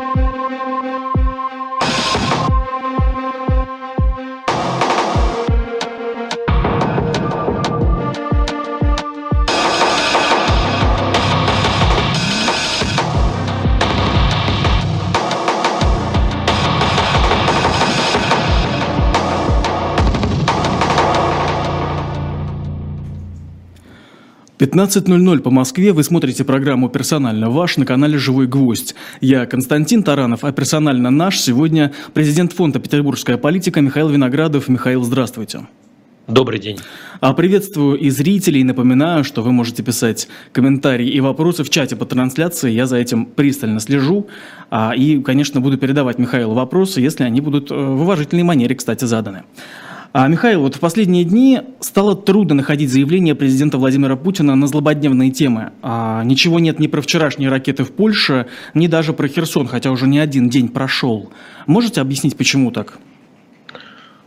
Thank you. 15.00 по Москве вы смотрите программу «Персонально ваш» на канале «Живой гвоздь». Я Константин Таранов, а персонально наш сегодня президент фонда «Петербургская политика» Михаил Виноградов. Михаил, здравствуйте. Добрый день. А приветствую и зрителей. Напоминаю, что вы можете писать комментарии и вопросы в чате по трансляции. Я за этим пристально слежу. А, и, конечно, буду передавать Михаилу вопросы, если они будут э, в уважительной манере, кстати, заданы. А, Михаил, вот в последние дни стало трудно находить заявление президента Владимира Путина на злободневные темы. А, ничего нет ни про вчерашние ракеты в Польше, ни даже про Херсон, хотя уже не один день прошел. Можете объяснить, почему так?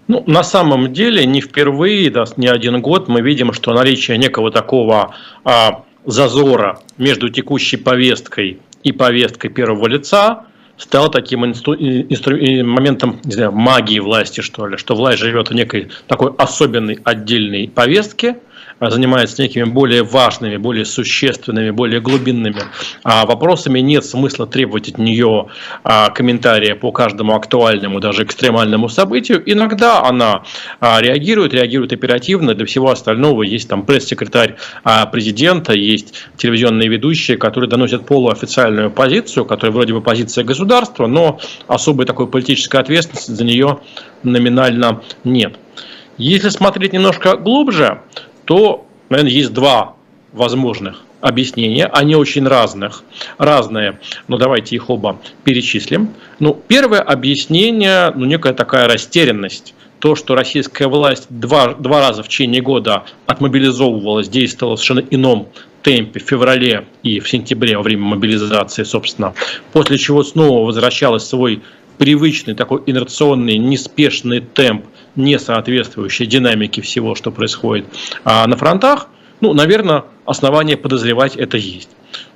Ну, на самом деле, не впервые, да, не один год мы видим, что наличие некого такого а, зазора между текущей повесткой и повесткой первого лица стал таким инстру... инстру... моментом не знаю, магии власти, что ли, что власть живет в некой такой особенной отдельной повестке – занимается некими более важными, более существенными, более глубинными а, вопросами, нет смысла требовать от нее а, комментария по каждому актуальному, даже экстремальному событию. Иногда она реагирует, реагирует оперативно. Для всего остального есть там пресс-секретарь президента, есть телевизионные ведущие, которые доносят полуофициальную позицию, которая вроде бы позиция государства, но особой такой политической ответственности за нее номинально нет. Если смотреть немножко глубже, то, наверное, есть два возможных объяснения, они очень разных, разные, но давайте их оба перечислим. Ну, первое объяснение, ну, некая такая растерянность, то, что российская власть два, два раза в течение года отмобилизовывалась, действовала в совершенно ином темпе в феврале и в сентябре во время мобилизации, собственно, после чего снова возвращалась в свой привычный такой инерционный, неспешный темп не соответствующей динамике всего, что происходит а на фронтах, ну, наверное, основания подозревать это есть.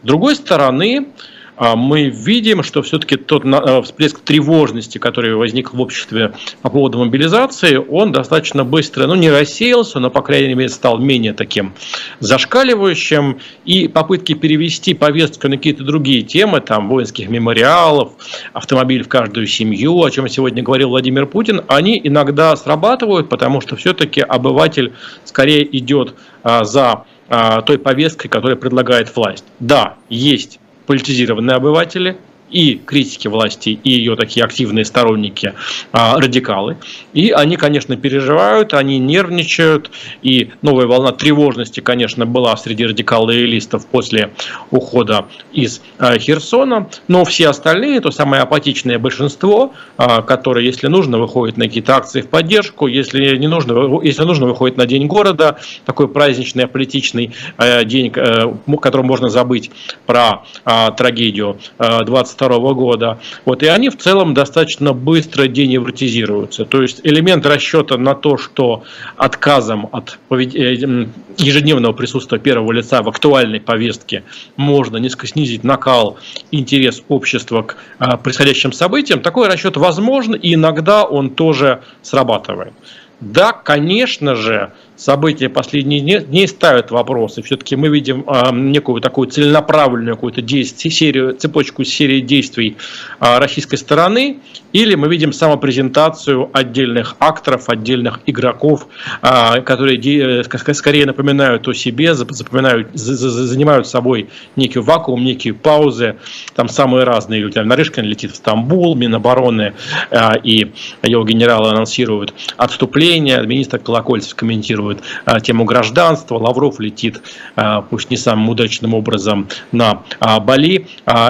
С другой стороны, мы видим, что все-таки тот э, всплеск тревожности, который возник в обществе по поводу мобилизации, он достаточно быстро, ну не рассеялся, но, по крайней мере, стал менее таким зашкаливающим. И попытки перевести повестку на какие-то другие темы, там, воинских мемориалов, автомобиль в каждую семью, о чем сегодня говорил Владимир Путин, они иногда срабатывают, потому что все-таки обыватель скорее идет а, за а, той повесткой, которую предлагает власть. Да, есть политизированные обыватели, и критики власти, и ее такие активные сторонники, а, радикалы. И они, конечно, переживают, они нервничают, и новая волна тревожности, конечно, была среди радикалов и после ухода из а, Херсона, но все остальные, то самое апатичное большинство, а, которое, если нужно, выходит на какие-то акции в поддержку, если не нужно, если нужно, выходит на День города, такой праздничный, аполитичный а, день, а, которым можно забыть про а, трагедию 20 2022 года. Вот, и они в целом достаточно быстро деневротизируются. То есть элемент расчета на то, что отказом от э, ежедневного присутствия первого лица в актуальной повестке можно несколько снизить накал, интерес общества к э, происходящим событиям, такой расчет возможен, и иногда он тоже срабатывает. Да, конечно же, события последних дней ставят вопросы. Все-таки мы видим э, некую такую целенаправленную какую-то действие, серию, цепочку серии действий э, российской стороны, или мы видим самопрезентацию отдельных акторов, отдельных игроков, э, которые э, скорее напоминают о себе, запоминают, занимают собой некий вакуум, некие паузы. Там самые разные люди. Нарышкин летит в Стамбул, Минобороны э, и его генералы анонсируют отступление, министр Колокольцев комментирует рассматривают а, тему гражданства. Лавров летит, а, пусть не самым удачным образом, на а, Бали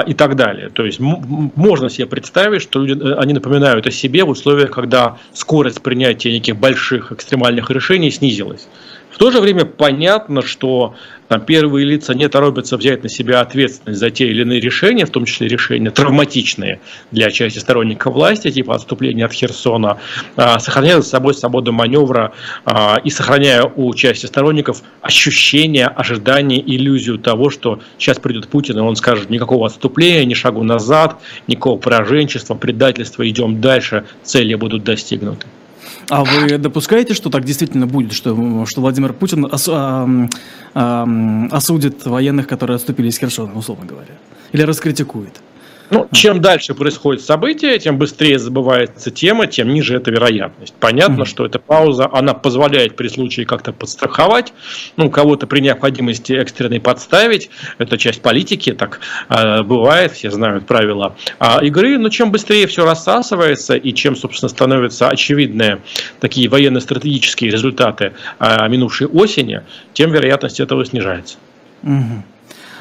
и так далее. То есть можно себе представить, что люди, э, они напоминают о себе в условиях, когда скорость принятия неких больших экстремальных решений снизилась. В то же время понятно, что там, первые лица не торопятся взять на себя ответственность за те или иные решения, в том числе решения травматичные для части сторонников власти, типа отступления от Херсона, а, сохраняя за собой свободу маневра а, и сохраняя у части сторонников ощущение, ожидание, иллюзию того, что сейчас придет Путин, и он скажет никакого отступления, ни шагу назад, никакого пораженчества, предательства, идем дальше, цели будут достигнуты. А вы допускаете, что так действительно будет, что, что Владимир Путин ос, а, а, осудит военных, которые отступили из Херсона, условно говоря? Или раскритикует? Ну, чем дальше происходит событие, тем быстрее забывается тема, тем ниже эта вероятность. Понятно, mm-hmm. что эта пауза, она позволяет при случае как-то подстраховать, ну, кого-то при необходимости экстренной подставить. Это часть политики, так э, бывает, все знают правила э, игры. Но чем быстрее все рассасывается и чем, собственно, становятся очевидные такие военно-стратегические результаты э, минувшей осени, тем вероятность этого снижается. Mm-hmm.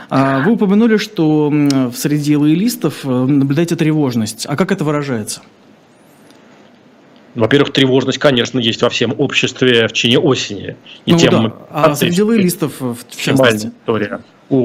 А вы упомянули, что среди лоялистов э, наблюдаете тревожность. А как это выражается? Во-первых, тревожность, конечно, есть во всем обществе в чине осени. И ну, тем да. А среди лоялистов, в частности? История. У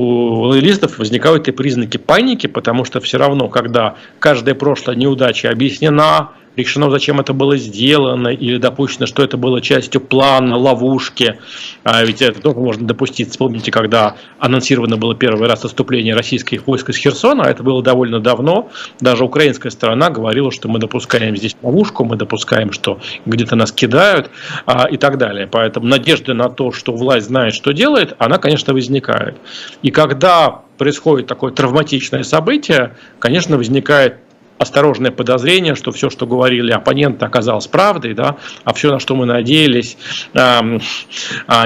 лоялистов возникают и признаки паники, потому что все равно, когда каждая прошлая неудача объяснена, решено, зачем это было сделано, или допущено, что это было частью плана, ловушки. А ведь это тоже можно допустить. Вспомните, когда анонсировано было первый раз отступление российских войск из Херсона, а это было довольно давно, даже украинская сторона говорила, что мы допускаем здесь ловушку, мы допускаем, что где-то нас кидают а, и так далее. Поэтому надежда на то, что власть знает, что делает, она, конечно, возникает. И когда происходит такое травматичное событие, конечно, возникает осторожное подозрение, что все, что говорили оппоненты, оказалось правдой, да, а все, на что мы надеялись, э,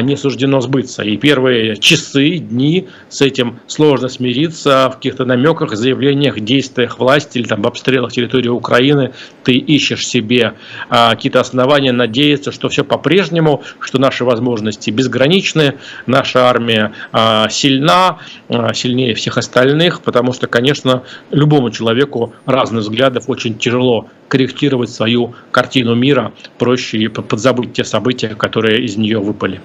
не суждено сбыться. И первые часы, дни с этим сложно смириться в каких-то намеках, заявлениях, действиях власти или там в обстрелах территории Украины ты ищешь себе э, какие-то основания надеяться, что все по-прежнему, что наши возможности безграничны, наша армия э, сильна, сильнее всех остальных, потому что, конечно, любому человеку разные взглядов очень тяжело корректировать свою картину мира, проще подзабыть те события, которые из нее выпали.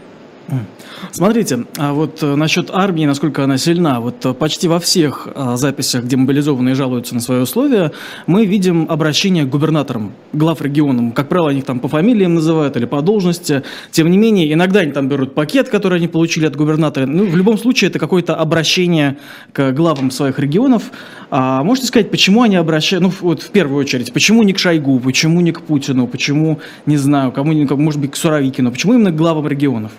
Смотрите, а вот э, насчет армии, насколько она сильна, вот э, почти во всех э, записях, где мобилизованные жалуются на свои условия, мы видим обращение к губернаторам, глав регионам. Как правило, их там по фамилиям называют или по должности. Тем не менее, иногда они там берут пакет, который они получили от губернатора. Ну, в любом случае, это какое-то обращение к главам своих регионов. А можете сказать, почему они обращают, ну, вот в первую очередь, почему не к Шойгу, почему не к Путину, почему, не знаю, кому, может быть, к Суровикину, почему именно к главам регионов?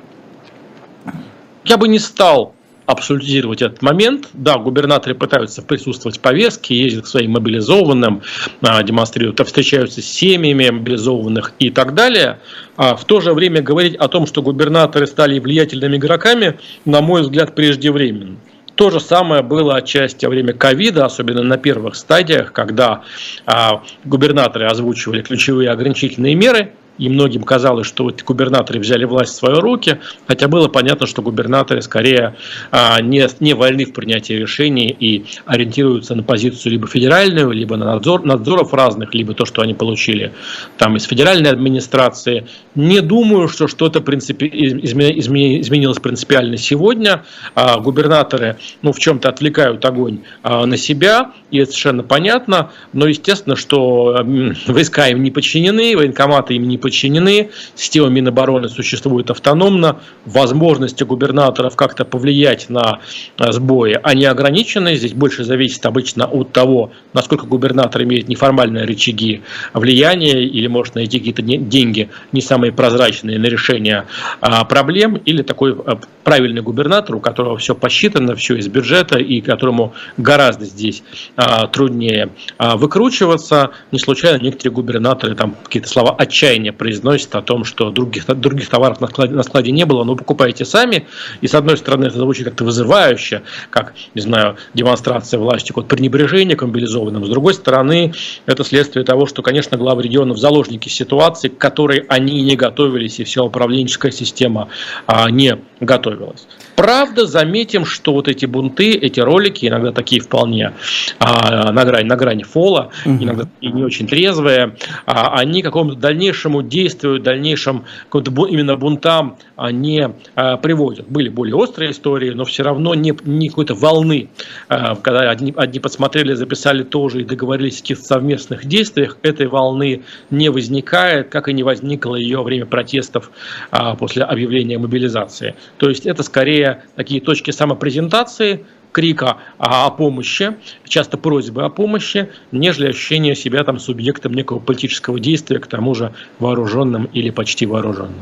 Я бы не стал абсолютизировать этот момент. Да, губернаторы пытаются присутствовать в повестке, ездят к своим мобилизованным, а, демонстрируют, встречаются с семьями мобилизованных и так далее. А в то же время говорить о том, что губернаторы стали влиятельными игроками, на мой взгляд, преждевременно. То же самое было отчасти во время ковида, особенно на первых стадиях, когда а, губернаторы озвучивали ключевые ограничительные меры, и многим казалось, что вот губернаторы взяли власть в свои руки, хотя было понятно, что губернаторы скорее а, не, не вольны в принятии решений и ориентируются на позицию либо федеральную, либо на надзор, надзоров разных, либо то, что они получили там из федеральной администрации. Не думаю, что что-то принципи, изменилось принципиально сегодня. А, губернаторы ну, в чем-то отвлекают огонь а, на себя, и это совершенно понятно, но естественно, что войска им не подчинены, военкоматы им не подчинены, система Минобороны существует автономно, возможности губернаторов как-то повлиять на э, сбои, они ограничены, здесь больше зависит обычно от того, насколько губернатор имеет неформальные рычаги влияния или может найти какие-то деньги не самые прозрачные на решение а, проблем, или такой э, правильный губернатор, у которого все посчитано, все из бюджета, и которому гораздо здесь а, труднее а, выкручиваться. Не случайно некоторые губернаторы там какие-то слова отчаяния произносит о том, что других, других товаров на складе, на складе не было, но покупаете сами. И с одной стороны это звучит как-то вызывающе, как, не знаю, демонстрация власти, вот пренебрежение к мобилизованным. С другой стороны, это следствие того, что, конечно, главы регионов заложники ситуации, к которой они не готовились, и вся управленческая система а, не готовилась. Правда, заметим, что вот эти бунты, эти ролики, иногда такие вполне а, на, грани, на грани фола, угу. иногда и не очень трезвые, а, они какому-то дальнейшему действию, дальнейшим именно бунтам они а, приводят. Были более острые истории, но все равно не, не какой-то волны, а, когда одни, одни подсмотрели, записали тоже и договорились о каких-то совместных действиях, этой волны не возникает, как и не возникло ее во время протестов а, после объявления мобилизации. То есть это скорее такие точки самопрезентации, крика о помощи, часто просьбы о помощи, нежели ощущение себя там субъектом некого политического действия, к тому же вооруженным или почти вооруженным.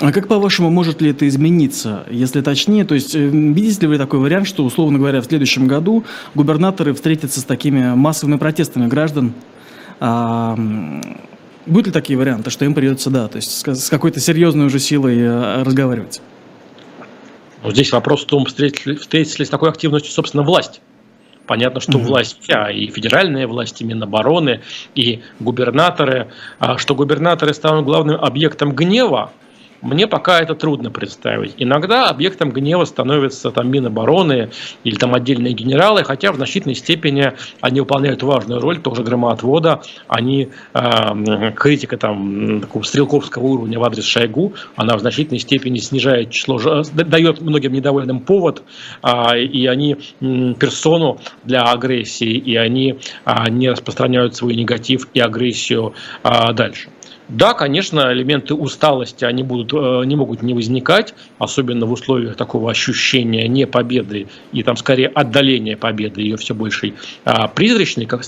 А как, по-вашему, может ли это измениться, если точнее? То есть, э, видите ли вы такой вариант, что, условно говоря, в следующем году губернаторы встретятся с такими массовыми протестами граждан? А, будут ли такие варианты, что им придется, да, то есть с какой-то серьезной уже силой э, разговаривать? Ну, здесь вопрос в том, встретились ли с такой активностью, собственно, власть. Понятно, что mm-hmm. власть вся, и федеральная власть, и Минобороны, и губернаторы, а что губернаторы станут главным объектом гнева, мне пока это трудно представить. Иногда объектом гнева становятся там Минобороны или там отдельные генералы, хотя в значительной степени они выполняют важную роль, тоже громоотвода. Они, э, критика там такого стрелковского уровня в адрес Шойгу, она в значительной степени снижает число, дает многим недовольным повод, э, и они э, персону для агрессии, и они э, не распространяют свой негатив и агрессию э, дальше. Да, конечно, элементы усталости они будут, э, не могут не возникать, особенно в условиях такого ощущения не победы и там скорее отдаления победы, ее все большей а, призрачной, как,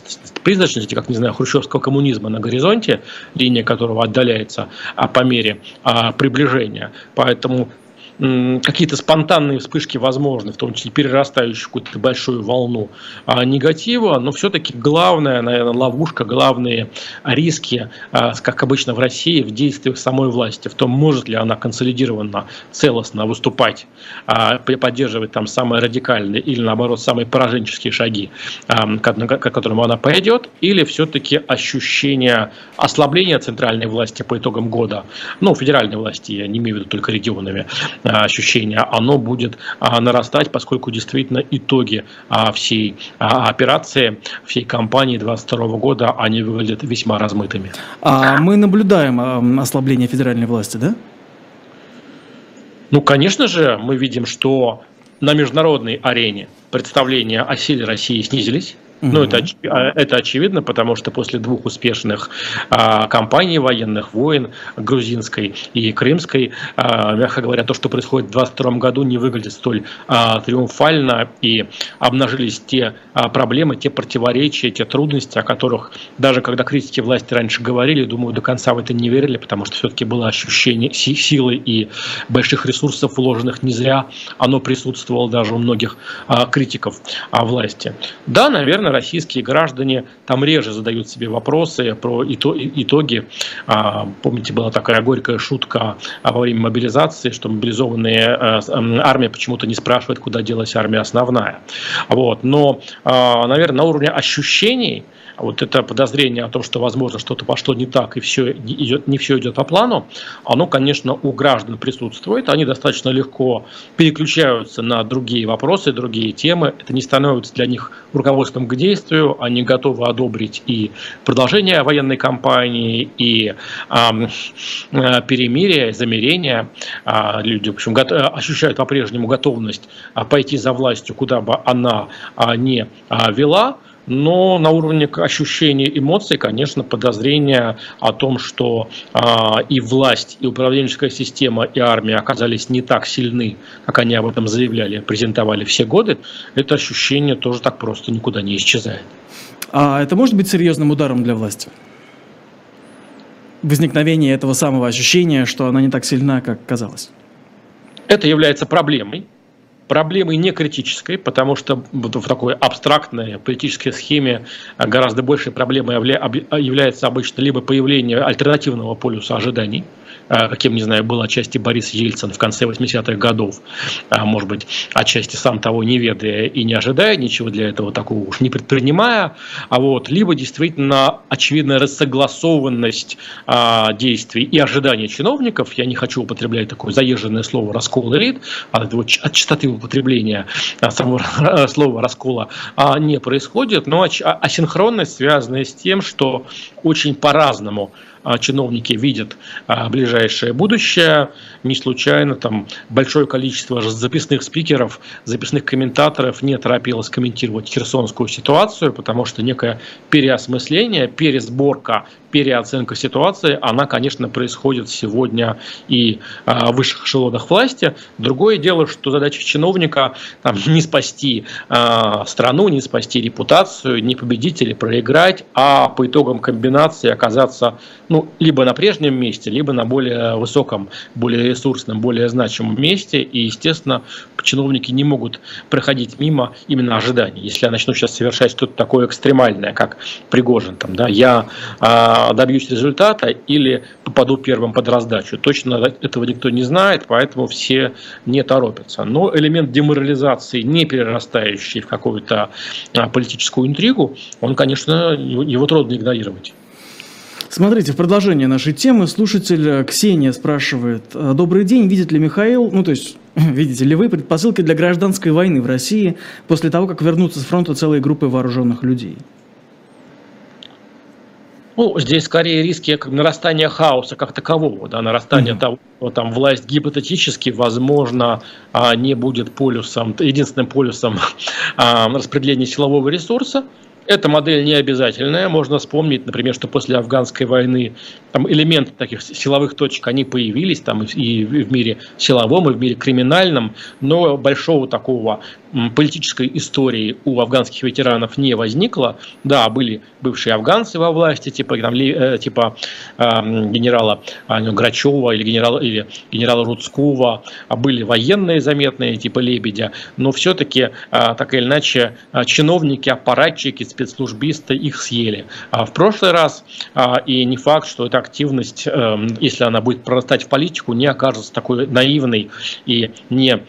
призрачности, как, не знаю, хрущевского коммунизма на горизонте, линия которого отдаляется а, по мере а, приближения. Поэтому какие-то спонтанные вспышки возможны, в том числе перерастающие какую-то большую волну а, негатива, но все-таки главная, наверное, ловушка, главные риски, а, как обычно в России, в действиях самой власти, в том, может ли она консолидированно, целостно выступать, а, поддерживать там самые радикальные или, наоборот, самые пораженческие шаги, к, которым она пойдет, или все-таки ощущение ослабления центральной власти по итогам года, ну, федеральной власти, я не имею в виду только регионами, ощущение, оно будет а, нарастать, поскольку действительно итоги а, всей а, операции, всей кампании 2022 года, они выглядят весьма размытыми. А мы наблюдаем ослабление федеральной власти, да? Ну, конечно же, мы видим, что на международной арене представления о силе России снизились. Ну, это, а, это очевидно, потому что после двух успешных а, кампаний военных войн, грузинской и крымской, а, мягко говоря, то, что происходит в 2022 году, не выглядит столь а, триумфально, и обнажились те а, проблемы, те противоречия, те трудности, о которых даже когда критики власти раньше говорили, думаю, до конца в это не верили, потому что все-таки было ощущение силы и больших ресурсов, вложенных не зря, оно присутствовало даже у многих а, критиков а, власти. Да, наверное, российские граждане там реже задают себе вопросы про итоги. А, помните, была такая горькая шутка во время мобилизации, что мобилизованные э, армия почему-то не спрашивает, куда делась армия основная. Вот. Но, а, наверное, на уровне ощущений – вот это подозрение о том, что, возможно, что-то пошло не так и все идет, не все идет по плану, оно, конечно, у граждан присутствует. Они достаточно легко переключаются на другие вопросы, другие темы. Это не становится для них руководством к действию. Они готовы одобрить и продолжение военной кампании, и э, перемирие, замирение. Э, люди, в общем, го- ощущают по-прежнему готовность э, пойти за властью, куда бы она э, не э, вела но на уровне ощущений эмоций, конечно, подозрения о том, что а, и власть, и управленческая система, и армия оказались не так сильны, как они об этом заявляли, презентовали все годы, это ощущение тоже так просто никуда не исчезает. А это может быть серьезным ударом для власти? Возникновение этого самого ощущения, что она не так сильна, как казалось? Это является проблемой, проблемой не критической, потому что в такой абстрактной политической схеме гораздо большей проблемой является обычно либо появление альтернативного полюса ожиданий, каким, не знаю, был отчасти Борис Ельцин в конце 80-х годов, а, может быть, отчасти сам того не ведая и не ожидая ничего для этого такого уж не предпринимая, а вот, либо действительно очевидная рассогласованность а, действий и ожидания чиновников, я не хочу употреблять такое заезженное слово «раскол элит», а от, от частоты употребления а, самого слова «раскола» а, не происходит, но асинхронность, связанная с тем, что очень по-разному а, чиновники видят а, ближайшее будущее. Не случайно там большое количество записных спикеров, записных комментаторов не торопилось комментировать херсонскую ситуацию, потому что некое переосмысление, пересборка, переоценка ситуации, она, конечно, происходит сегодня и а, в высших эшелонах власти. Другое дело, что задача чиновника там, не спасти страну, не спасти репутацию, не победить или проиграть, а по итогам комбинации оказаться ну, либо на прежнем месте, либо на более высоком, более ресурсном, более значимом месте. И, естественно, чиновники не могут проходить мимо именно ожиданий. Если я начну сейчас совершать что-то такое экстремальное, как Пригожин, там, да, я а, добьюсь результата или попаду первым под раздачу. Точно этого никто не знает, поэтому все не торопятся. Но элемент деморализации, не перерастающий в какую-то а, политическую интригу, он, конечно, его трудно игнорировать. Смотрите, в продолжение нашей темы слушатель э, Ксения спрашивает. «Э, Добрый день, видит ли Михаил, ну то есть видите ли вы предпосылки для гражданской войны в России после того, как вернутся с фронта целые группы вооруженных людей? Ну, здесь скорее риски нарастания хаоса как такового, да, нарастания mm-hmm. того, что там власть гипотетически, возможно, а, не будет полюсом, единственным полюсом а, распределения силового ресурса, эта модель не обязательная. Можно вспомнить, например, что после афганской войны там элементы таких силовых точек, они появились там и в мире силовом, и в мире криминальном, но большого такого политической истории у афганских ветеранов не возникло. Да, были бывшие афганцы во власти, типа, там, э, типа э, генерала э, Грачева или генерала, или генерала Рудского, а были военные заметные, типа Лебедя, но все-таки, э, так или иначе, э, чиновники, аппаратчики, спецслужбисты их съели. А в прошлый раз, э, и не факт, что эта активность, э, если она будет прорастать в политику, не окажется такой наивной и не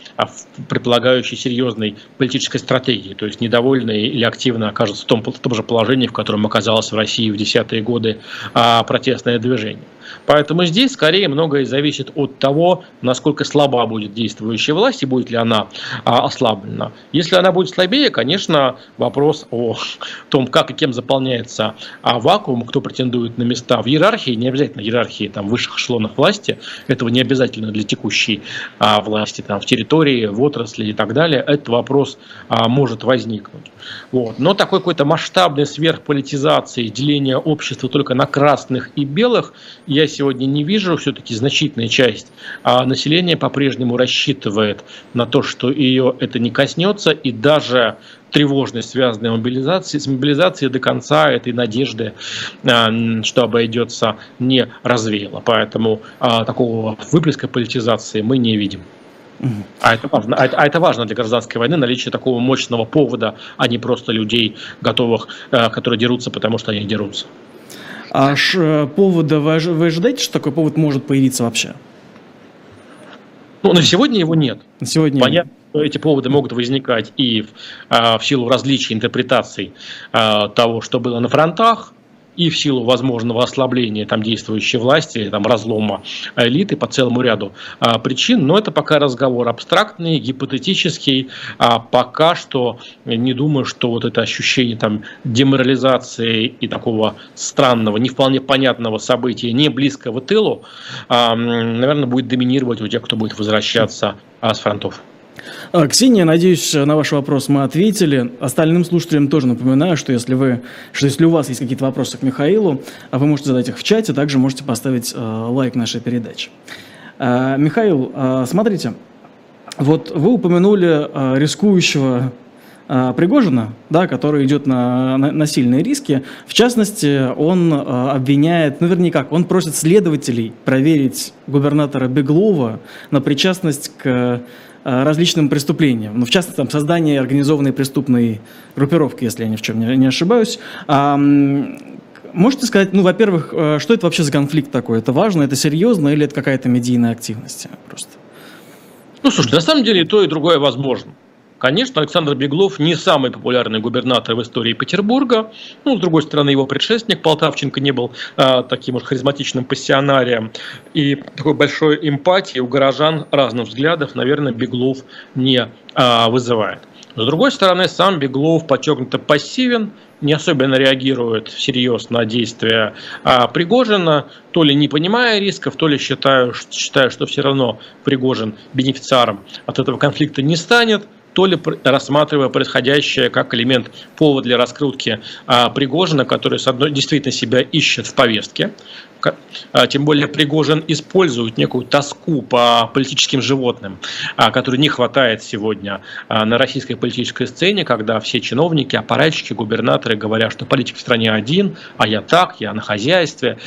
предполагающей серьезной политической стратегии, то есть недовольные или активно окажутся в том, в том же положении, в котором оказалось в России в десятые годы а, протестное движение. Поэтому здесь скорее многое зависит от того, насколько слаба будет действующая власть и будет ли она а, ослаблена. Если она будет слабее, конечно, вопрос о том, как и кем заполняется а, вакуум, кто претендует на места в иерархии, не обязательно иерархии там, высших эшелонов власти, этого не обязательно для текущей а, власти там, в территории, в отрасли и так далее, этот вопрос а, может возникнуть. Вот. Но такой какой-то масштабной сверхполитизации, деления общества только на красных и белых, я сегодня не вижу. Все-таки значительная часть а населения по-прежнему рассчитывает на то, что ее это не коснется, и даже тревожность, связанная мобилизации, с мобилизацией до конца этой надежды, а, что обойдется, не развеяла. Поэтому а, такого выплеска политизации мы не видим. А это, важно, а, а это важно для гражданской войны, наличие такого мощного повода, а не просто людей, готовых, которые дерутся, потому что они дерутся. А ш, э, повода вы, вы ожидаете, что такой повод может появиться вообще? Ну, на сегодня его нет. На сегодня Понятно, что эти поводы могут возникать и в, а, в силу различий интерпретаций а, того, что было на фронтах, и в силу возможного ослабления там, действующей власти, там, разлома элиты по целому ряду а, причин, но это пока разговор абстрактный, гипотетический, а пока что не думаю, что вот это ощущение там, деморализации и такого странного, не вполне понятного события, не близкого тылу, а, наверное, будет доминировать у тех, кто будет возвращаться а, с фронтов. А, Ксения, надеюсь, на ваш вопрос мы ответили. Остальным слушателям тоже напоминаю, что если, вы, что если у вас есть какие-то вопросы к Михаилу, а вы можете задать их в чате, также можете поставить э, лайк нашей передаче. Михаил, смотрите, вот вы упомянули рискующего Пригожина, да, который идет на, на, на сильные риски. В частности, он обвиняет, ну вернее как, он просит следователей проверить губернатора Беглова на причастность к различным преступлениям. Ну, в частности, там, создание организованной преступной группировки, если я ни в чем не, не ошибаюсь. А, можете сказать, ну, во-первых, э, что это вообще за конфликт такой? Это важно, это серьезно или это какая-то медийная активность просто? Ну, слушай, на самом деле и то, и другое возможно. Конечно, Александр Беглов не самый популярный губернатор в истории Петербурга. Ну, с другой стороны, его предшественник Полтавченко не был а, таким уж харизматичным пассионарием. И такой большой эмпатии у горожан разных взглядов, наверное, Беглов не а, вызывает. С другой стороны, сам Беглов подчеркнуто пассивен, не особенно реагирует всерьез на действия а, Пригожина, то ли не понимая рисков, то ли считая, считая, что все равно Пригожин бенефициаром от этого конфликта не станет – то ли рассматривая происходящее как элемент повод для раскрутки а, Пригожина, который, действительно себя ищет в повестке, тем более Пригожин использует некую тоску по политическим животным, а, которой не хватает сегодня а, на российской политической сцене, когда все чиновники, аппаратчики, губернаторы говорят, что политик в стране один, а я так, я на хозяйстве.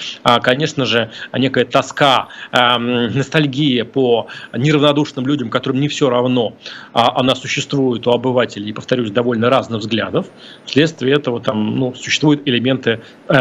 Конечно же, некая тоска, ностальгия по неравнодушным людям, которым не все равно, она существует у обывателей, повторюсь, довольно разных взглядов. Вследствие этого там ну, существуют элементы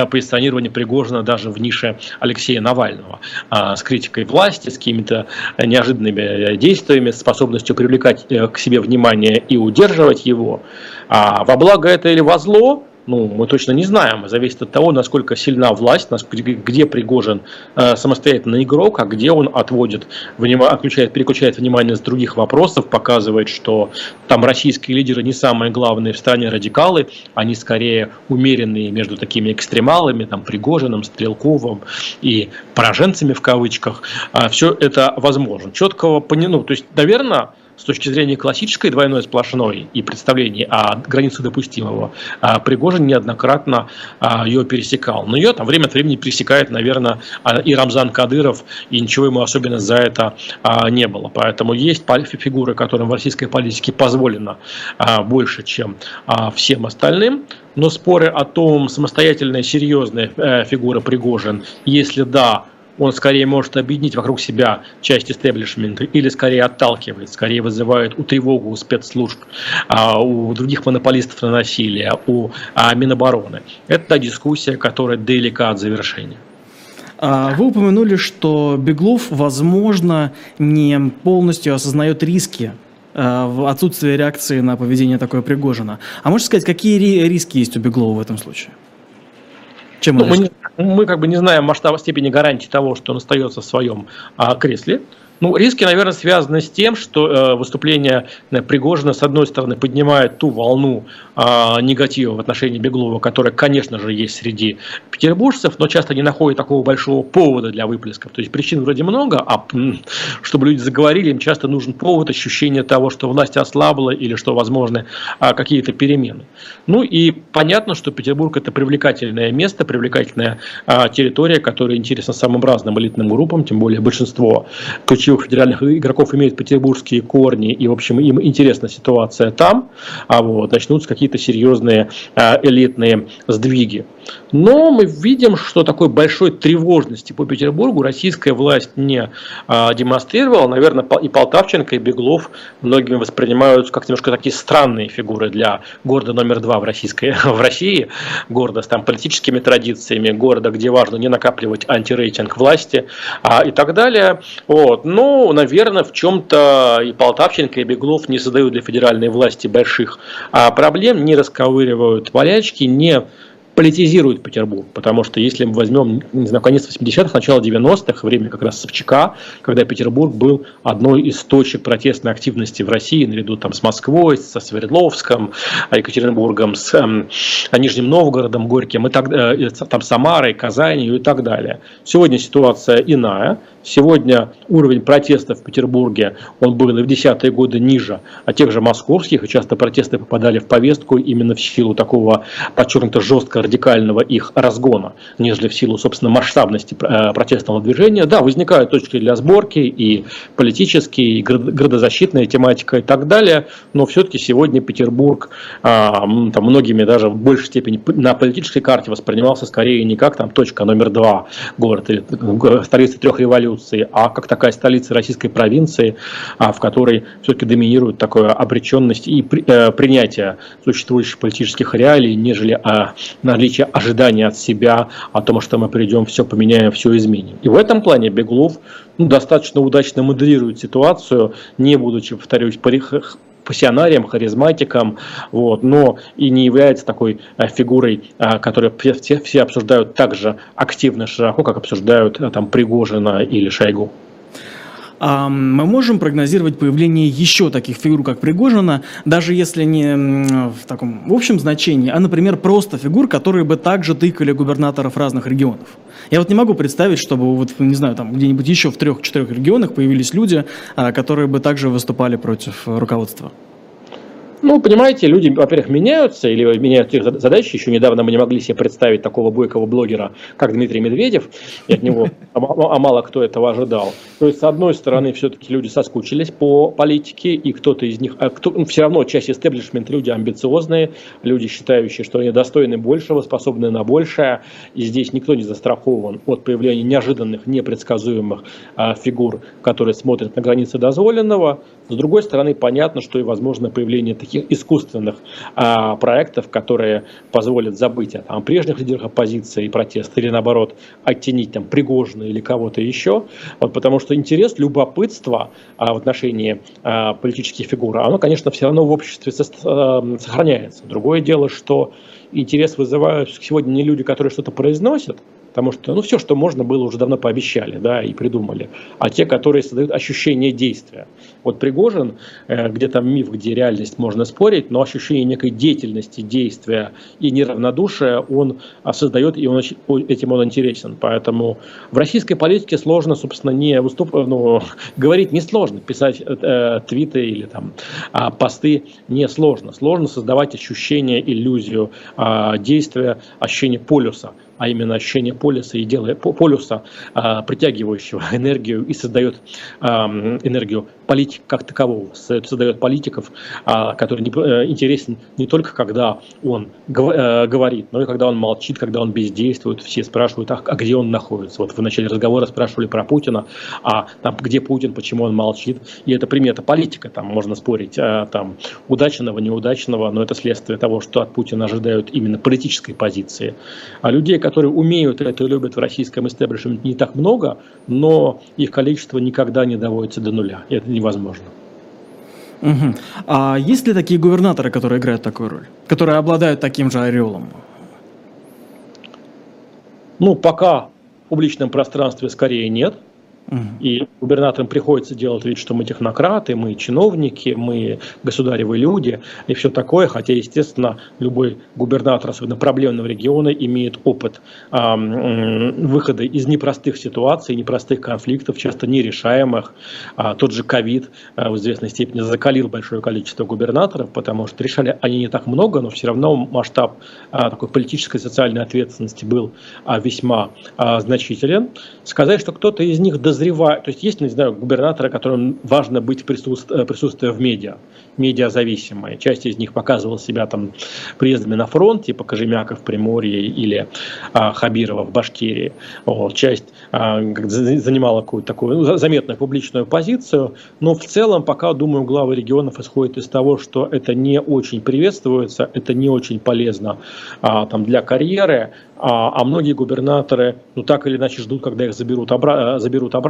позиционирования Пригожина даже в нише Алексея Навального а, с критикой власти, с какими-то неожиданными действиями, способностью привлекать э, к себе внимание и удерживать его. А во благо это или во зло, ну, мы точно не знаем. Зависит от того, насколько сильна власть, где Пригожин э, самостоятельный игрок, а где он отводит, отключает, переключает внимание с других вопросов, показывает, что там российские лидеры не самые главные в стране радикалы, они скорее умеренные между такими экстремалами, там, Пригожиным, Стрелковым и пораженцами в кавычках. А все это возможно. Четкого, ну, то есть, наверное, с точки зрения классической двойной сплошной и представлений о границе допустимого, а, Пригожин неоднократно а, ее пересекал. Но ее там время от времени пересекает, наверное, а, и Рамзан Кадыров, и ничего ему особенно за это не было. Поэтому есть фигуры, которым в российской политике позволено больше, чем всем остальным. Но споры о том, самостоятельная, серьезная э, фигура Пригожин, если да, он скорее может объединить вокруг себя часть истеблишмента или скорее отталкивает, скорее вызывает у тревогу у спецслужб, а, у других монополистов на насилие, у а, Минобороны. Это та дискуссия, которая далека от завершения. А, вы упомянули, что Беглов, возможно, не полностью осознает риски в отсутствие реакции на поведение такое Пригожина. А можете сказать, какие риски есть у Беглова в этом случае? Чем ну, мы, не, мы как бы не знаем масштаба степени гарантии того, что он остается в своем а, кресле. Ну, риски, наверное, связаны с тем, что э, выступление э, Пригожина, с одной стороны, поднимает ту волну э, негатива в отношении Беглова, которая, конечно же, есть среди петербуржцев, но часто не находит такого большого повода для выплесков. То есть причин вроде много, а чтобы люди заговорили, им часто нужен повод, ощущение того, что власть ослабла или что возможны э, какие-то перемены. Ну и понятно, что Петербург это привлекательное место, привлекательная э, территория, которая интересна самым разным элитным группам, тем более большинство ключевых федеральных игроков имеют петербургские корни, и, в общем, им интересна ситуация там, а вот начнутся какие-то серьезные а, элитные сдвиги. Но мы видим, что такой большой тревожности по Петербургу российская власть не а, демонстрировала. Наверное, и Полтавченко, и Беглов многими воспринимаются как немножко такие странные фигуры для города номер два в, российской, в России, города с там, политическими традициями, города, где важно не накапливать антирейтинг власти а, и так далее. Вот. Но, наверное, в чем-то и Полтавченко, и Беглов не создают для федеральной власти больших а, проблем, не расковыривают болячки, не политизирует Петербург, потому что если мы возьмем, не знаю, конец 80-х, начало 90-х, время как раз Собчака, когда Петербург был одной из точек протестной активности в России, наряду там с Москвой, со Свердловском, Екатеринбургом, с э, Нижним Новгородом, Горьким, и так, э, там Самарой, Казанью и так далее. Сегодня ситуация иная, Сегодня уровень протестов в Петербурге, он был и в десятые годы ниже, а тех же московских, и часто протесты попадали в повестку именно в силу такого подчеркнуто жестко радикального их разгона, нежели в силу, собственно, масштабности э, протестного движения. Да, возникают точки для сборки и политические, и градозащитная тематика и так далее, но все-таки сегодня Петербург а, там, многими даже в большей степени на политической карте воспринимался скорее не как там точка номер два город столица трех революций, а как такая столица российской провинции, а, в которой все-таки доминирует такое обреченность и э, принятие существующих политических реалий, нежели а, наличие ожидания от себя о том, что мы придем, все поменяем, все изменим. И в этом плане Беглов ну, достаточно удачно моделирует ситуацию, не будучи, повторюсь, пассионарием, харизматиком, вот, но и не является такой э, фигурой, э, которую все, все обсуждают так же активно, широко, как обсуждают э, там Пригожина или Шойгу. Мы можем прогнозировать появление еще таких фигур, как Пригожина, даже если не в таком в общем значении, а, например, просто фигур, которые бы также тыкали губернаторов разных регионов. Я вот не могу представить, чтобы, вот, не знаю, там где-нибудь еще в трех-четырех регионах появились люди, а, которые бы также выступали против руководства. Ну, понимаете, люди, во-первых, меняются или меняют их задачи. Еще недавно мы не могли себе представить такого бойкого блогера, как Дмитрий Медведев, и от него, а, мало кто этого ожидал. То есть, с одной стороны, все-таки люди соскучились по политике, и кто-то из них, а кто, ну, все равно часть истеблишмента люди амбициозные, люди, считающие, что они достойны большего, способны на большее, и здесь никто не застрахован от появления неожиданных, непредсказуемых а, фигур, которые смотрят на границы дозволенного. С другой стороны, понятно, что и возможно появление таких искусственных а, проектов, которые позволят забыть о там, прежних лидерах оппозиции и протеста, или наоборот, оттенить там Пригожина или кого-то еще. Вот, потому что интерес, любопытство а, в отношении а, политических фигур, оно, конечно, все равно в обществе со, а, сохраняется. Другое дело, что интерес вызывают сегодня не люди, которые что-то произносят, потому что ну, все, что можно было, уже давно пообещали да, и придумали, а те, которые создают ощущение действия. Вот Пригожин, э, где там миф, где реальность можно спорить, но ощущение некой деятельности, действия и неравнодушия он а, создает, и он, этим он интересен. Поэтому в российской политике сложно, собственно, не выступ... ну, говорить несложно, писать э, твиты или там э, посты несложно. Сложно создавать ощущение, иллюзию э, действия, ощущение полюса а именно ощущение полюса и делая полюса, а, притягивающего энергию и создает энергию политик как такового, создает политиков, а, который не, э, интересен не только когда он э, говорит, но и когда он молчит, когда он бездействует. Все спрашивают, а, где он находится. Вот в начале разговора спрашивали про Путина, а там где Путин, почему он молчит. И это примета политика, там можно спорить, а, там удачного, неудачного, но это следствие того, что от Путина ожидают именно политической позиции. А людей, которые умеют это и любят в российском истеблишменте не так много, но их количество никогда не доводится до нуля. Это невозможно. Угу. А есть ли такие губернаторы, которые играют такую роль, которые обладают таким же ореолом? Ну, пока в публичном пространстве скорее нет. И губернаторам приходится делать вид, что мы технократы, мы чиновники, мы государевые люди и все такое. Хотя, естественно, любой губернатор, особенно проблемного региона, имеет опыт э, выхода из непростых ситуаций, непростых конфликтов, часто нерешаемых. А, тот же ковид а, в известной степени закалил большое количество губернаторов, потому что решали они не так много, но все равно масштаб а, такой политической и социальной ответственности был а, весьма а, значителен. Сказать, что кто-то из них дозревал подозреваю, то есть есть, не знаю, губернаторы, которым важно быть присутствие, э, присутствие в медиа, медиазависимые. Часть из них показывала себя там приездами на фронт, типа Кожемяка в Приморье или а, Хабирова в Башкирии. Вот, часть а, занимала какую-то такую ну, заметную публичную позицию, но в целом пока, думаю, главы регионов исходят из того, что это не очень приветствуется, это не очень полезно а, там, для карьеры, а, а многие губернаторы, ну так или иначе ждут, когда их заберут, обра- заберут обратно,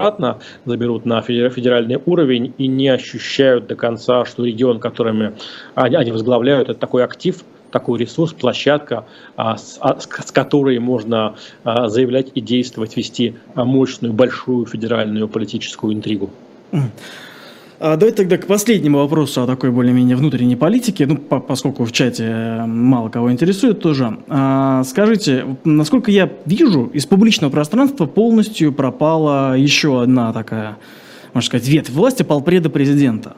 заберут на федеральный уровень и не ощущают до конца, что регион, которыми они, возглавляют, это такой актив, такой ресурс, площадка, а, с, а, с которой можно а, заявлять и действовать, вести мощную, большую федеральную политическую интригу. А давайте тогда к последнему вопросу о такой более-менее внутренней политике, ну, по поскольку в чате э, мало кого интересует тоже. А, скажите, насколько я вижу, из публичного пространства полностью пропала еще одна такая, можно сказать, ветвь власти полпреда президента.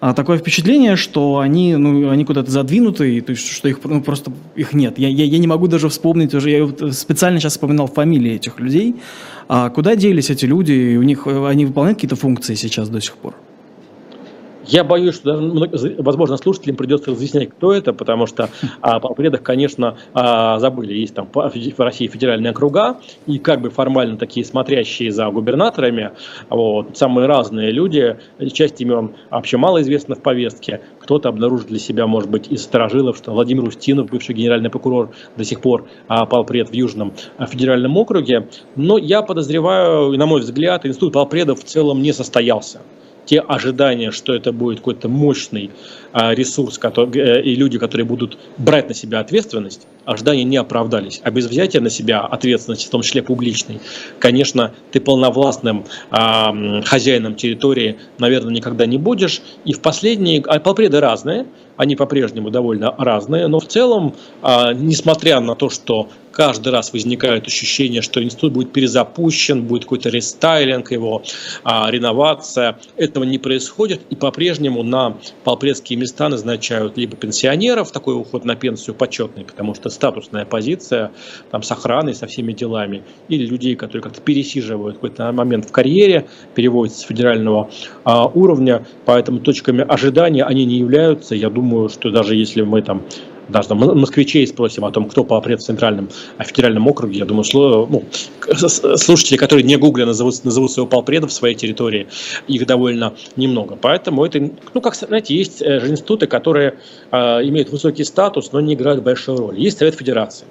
А такое впечатление, что они, ну, они куда-то задвинуты, то есть, что их ну, просто их нет. Я, я, я не могу даже вспомнить уже, я специально сейчас вспоминал фамилии этих людей. А куда делись эти люди? У них они выполняют какие-то функции сейчас до сих пор? Я боюсь, что, возможно, слушателям придется разъяснять, кто это, потому что а, по предах, конечно, а, забыли. Есть там в России федеральные округа, и как бы формально такие смотрящие за губернаторами, вот, самые разные люди, часть имен вообще мало известно в повестке. Кто-то обнаружит для себя, может быть, из сторожилов, что Владимир Устинов, бывший генеральный прокурор, до сих пор а, полпред в Южном а, федеральном округе. Но я подозреваю, на мой взгляд, институт полпредов в целом не состоялся те ожидания, что это будет какой-то мощный а, ресурс который, э, и люди, которые будут брать на себя ответственность, ожидания не оправдались. А без взятия на себя ответственности, в том числе публичной, конечно, ты полновластным э, хозяином территории, наверное, никогда не будешь. И в последние... А полпреды разные, они по-прежнему довольно разные, но в целом, э, несмотря на то, что каждый раз возникает ощущение, что институт будет перезапущен, будет какой-то рестайлинг его, а, реновация. Этого не происходит, и по-прежнему на полпредские места назначают либо пенсионеров, такой уход на пенсию почетный, потому что статусная позиция там, с охраной, со всеми делами, или людей, которые как-то пересиживают какой-то момент в карьере, переводятся с федерального а, уровня, поэтому точками ожидания они не являются. Я думаю, что даже если мы там даже москвичей спросим о том, кто попрет в центральном а федеральном округе, я думаю, ну, слушатели, которые не гугля назовут, назовут своего полпреда в своей территории, их довольно немного. Поэтому это, ну, как, знаете, есть э, же институты, которые э, имеют высокий статус, но не играют большую роль. Есть Совет Федерации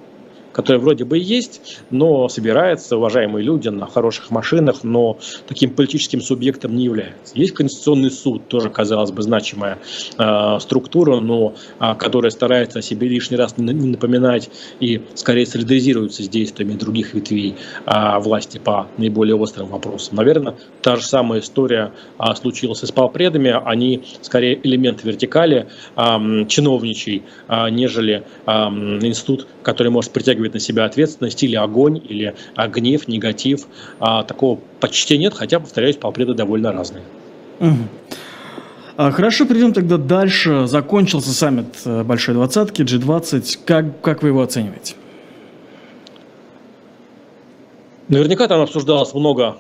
которая вроде бы и есть, но собирается, уважаемые люди, на хороших машинах, но таким политическим субъектом не является. Есть Конституционный суд, тоже, казалось бы, значимая э, структура, но э, которая старается о себе лишний раз не, не напоминать и скорее солидаризируется с действиями других ветвей э, власти по наиболее острым вопросам. Наверное, та же самая история э, случилась и с полпредами, они скорее элемент вертикали э, чиновничий, э, нежели э, институт, который может притягивать на себя ответственность или огонь, или гнев, негатив. А, такого почти нет, хотя, повторяюсь, полпреды довольно разные. Угу. Хорошо, перейдем тогда дальше. Закончился саммит э, Большой Двадцатки, G20. Как, как вы его оцениваете? Наверняка там обсуждалось много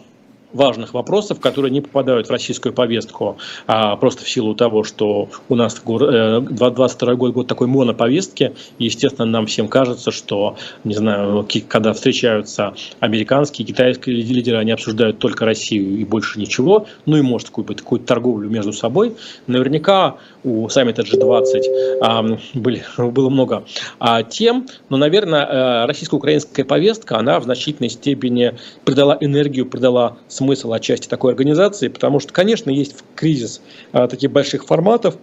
важных вопросов, которые не попадают в российскую повестку, а просто в силу того, что у нас 2022 э, год год такой моноповестки, естественно, нам всем кажется, что, не знаю, когда встречаются американские, китайские лидеры, они обсуждают только Россию и больше ничего, ну и, может, какую-то какую торговлю между собой. Наверняка у саммита G20 были, было много а, тем, но, наверное, э, российско-украинская повестка, она в значительной степени придала энергию, придала смысл отчасти такой организации, потому что, конечно, есть кризис а, таких больших форматов,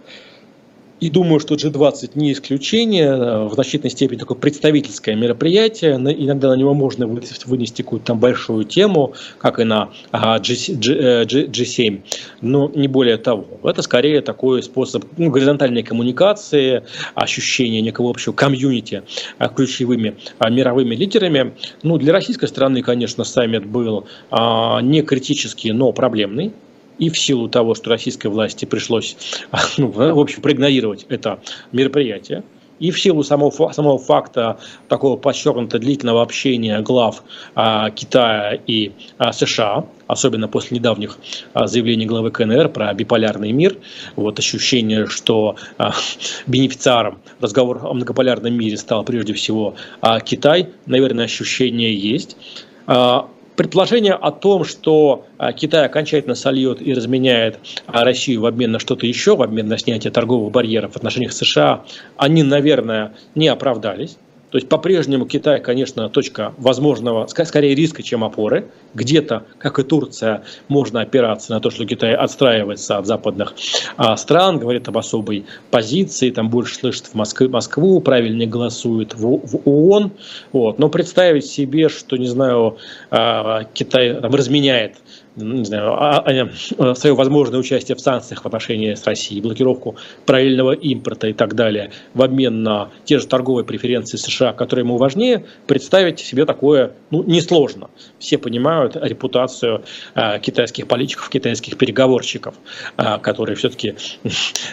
и думаю, что G20 не исключение, в значительной степени такое представительское мероприятие. Иногда на него можно вынести какую-то там большую тему, как и на G, G, G7, но не более того. Это скорее такой способ ну, горизонтальной коммуникации, ощущения некого общего комьюнити а, ключевыми а, мировыми лидерами. Ну, для российской страны, конечно, саммит был а, не критический, но проблемный и в силу того, что российской власти пришлось, ну, в общем, проигнорировать это мероприятие, и в силу самого, самого факта такого подчеркнуто длительного общения глав а, Китая и а, США, особенно после недавних а, заявлений главы КНР про биполярный мир, вот ощущение, что а, бенефициаром разговора о многополярном мире стал прежде всего а, Китай, наверное, ощущение есть. А, Предположение о том, что а, Китай окончательно сольет и разменяет а, Россию в обмен на что-то еще, в обмен на снятие торговых барьеров в отношениях США, они, наверное, не оправдались. То есть по-прежнему Китай, конечно, точка возможного, скорее риска, чем опоры. Где-то, как и Турция, можно опираться на то, что Китай отстраивается от западных а, стран, говорит об особой позиции, там больше слышит в Москву, Москву правильнее голосует в, в ООН. Вот. Но представить себе, что, не знаю, а, Китай там, разменяет не знаю, а, а, а, свое возможное участие в санкциях в отношении с Россией, блокировку параллельного импорта и так далее, в обмен на те же торговые преференции США, которые ему важнее, представить себе такое ну, несложно. Все понимают репутацию э, китайских политиков, китайских переговорщиков, э, которые все-таки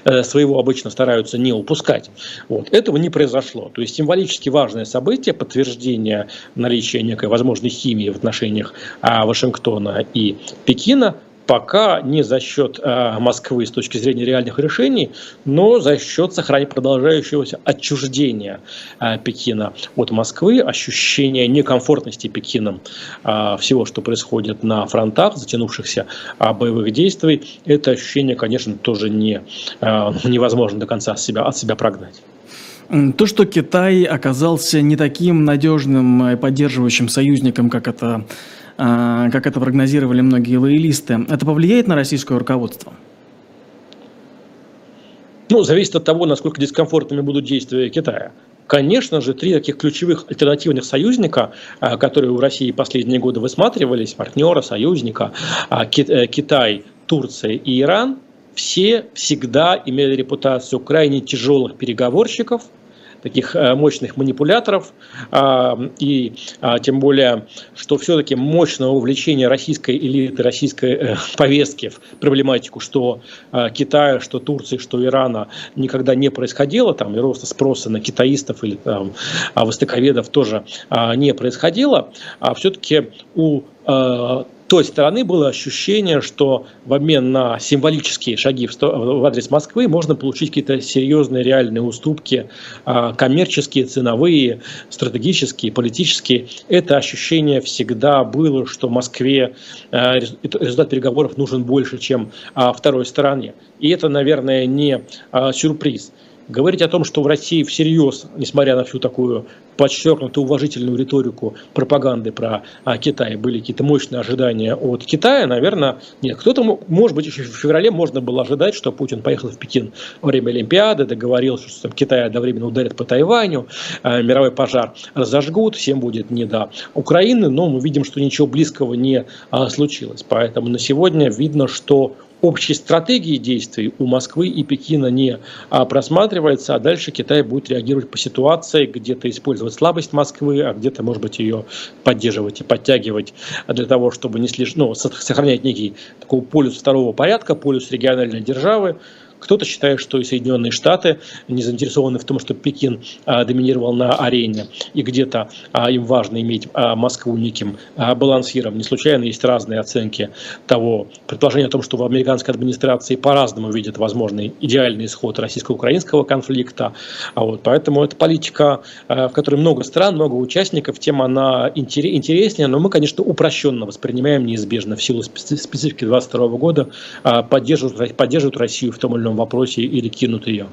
э, своего обычно стараются не упускать. Вот. Этого не произошло. То есть символически важное событие, подтверждение наличия некой возможной химии в отношениях э, Вашингтона и Пекина пока не за счет э, Москвы с точки зрения реальных решений, но за счет сохранения продолжающегося отчуждения э, Пекина от Москвы, ощущения некомфортности Пекином э, всего, что происходит на фронтах, затянувшихся боевых действий. Это ощущение, конечно, тоже не, невозможно до конца от себя, от себя прогнать. То, что Китай оказался не таким надежным и поддерживающим союзником, как это как это прогнозировали многие лоялисты, это повлияет на российское руководство? Ну, зависит от того, насколько дискомфортными будут действия Китая. Конечно же, три таких ключевых альтернативных союзника, а, которые у России последние годы высматривались, партнера, союзника, а, э, Китай, Турция и Иран, все всегда имели репутацию крайне тяжелых переговорщиков – таких э, мощных манипуляторов, а, и а, тем более, что все-таки мощного увлечения российской элиты, российской э, повестки в проблематику, что э, Китая, что Турции, что Ирана никогда не происходило, там и роста спроса на китаистов или там а, востоковедов тоже не происходило, а все-таки у той стороны было ощущение, что в обмен на символические шаги в адрес Москвы можно получить какие-то серьезные реальные уступки, а, коммерческие, ценовые, стратегические, политические. Это ощущение всегда было, что Москве а, результат переговоров нужен больше, чем а, второй стороне. И это, наверное, не сюрприз. Говорить о том, что в России всерьез, несмотря на всю такую подчеркнутую уважительную риторику пропаганды про а, Китай, были какие-то мощные ожидания от Китая, наверное, нет. Кто-то, может быть, еще в феврале можно было ожидать, что Путин поехал в Пекин во время Олимпиады, договорился, что там, Китай одновременно ударит по Тайваню, а, мировой пожар разожгут, всем будет не до Украины, но мы видим, что ничего близкого не а, случилось. Поэтому на сегодня видно, что общей стратегии действий у Москвы и Пекина не а, просматривается, а дальше Китай будет реагировать по ситуации, где-то использовать слабость Москвы, а где-то, может быть, ее поддерживать и подтягивать для того, чтобы не слишком, ну, сохранять некий такой полюс второго порядка, полюс региональной державы, кто-то считает, что и Соединенные Штаты не заинтересованы в том, чтобы Пекин а, доминировал на арене, и где-то а, им важно иметь а, Москву неким балансиром. Не случайно есть разные оценки того предположения о том, что в американской администрации по-разному видят возможный идеальный исход российско-украинского конфликта. Вот, поэтому это политика, в которой много стран, много участников, тема она интереснее, но мы, конечно, упрощенно воспринимаем неизбежно в силу специфики 2022 года, поддерживают, поддерживают Россию в том или ином этом вопросе или кинут ее.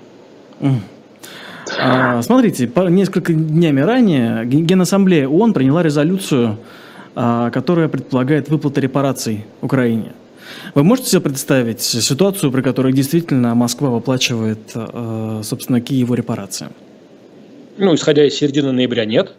А, смотрите, несколько днями ранее Генассамблея ООН приняла резолюцию, а, которая предполагает выплаты репараций Украине. Вы можете себе представить ситуацию, при которой действительно Москва выплачивает, а, собственно, Киеву репарации? Ну, исходя из середины ноября, нет.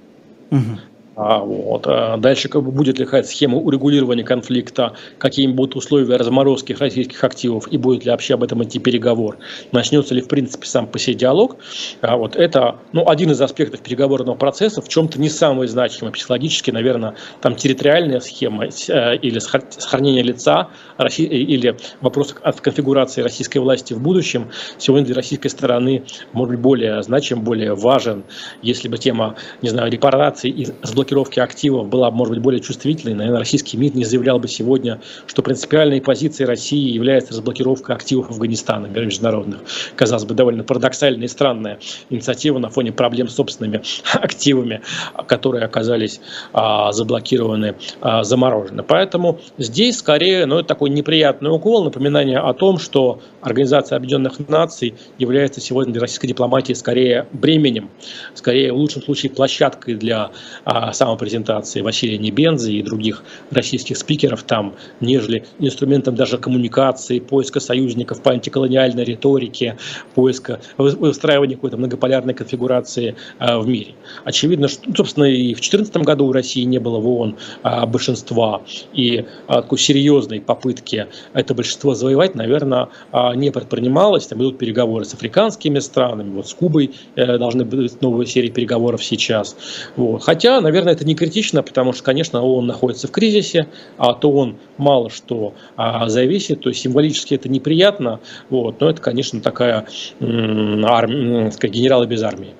Угу. А, вот. А дальше как бы будет ли какая-то схема урегулирования конфликта, какие будут условия разморозки российских активов и будет ли вообще об этом идти переговор, начнется ли в принципе сам по себе диалог. А вот это ну, один из аспектов переговорного процесса, в чем-то не самый значимый. Психологически, наверное, там территориальная схема э, или сохранение лица России, или вопрос от конфигурации российской власти в будущем сегодня для российской стороны может быть более значим, более важен, если бы тема, не знаю, репараций и разблокировки активов была, может быть, более чувствительной, наверное, российский МИД не заявлял бы сегодня, что принципиальной позицией России является разблокировка активов Афганистана международных. Казалось бы, довольно парадоксальная и странная инициатива на фоне проблем с собственными активами, которые оказались а, заблокированы, а, заморожены. Поэтому здесь скорее, ну, это такой неприятный укол, напоминание о том, что Организация Объединенных Наций является сегодня для российской дипломатии скорее бременем, скорее в лучшем случае площадкой для а, самопрезентации Василия Небензы и других российских спикеров там, нежели инструментом даже коммуникации, поиска союзников по антиколониальной риторике, поиска выстраивания какой-то многополярной конфигурации а, в мире. Очевидно, что, ну, собственно, и в 2014 году у России не было в ООН а, большинства, и такой серьезной попытки это большинство завоевать, наверное, не предпринималось. Там идут переговоры с африканскими странами, вот с Кубой э, должны быть новые серии переговоров сейчас. Вот. Хотя, наверное, это не критично, потому что, конечно, он находится в кризисе, а то он мало что а, зависит, то есть символически это неприятно, вот, но это, конечно, такая армия, сказать, генералы без армии.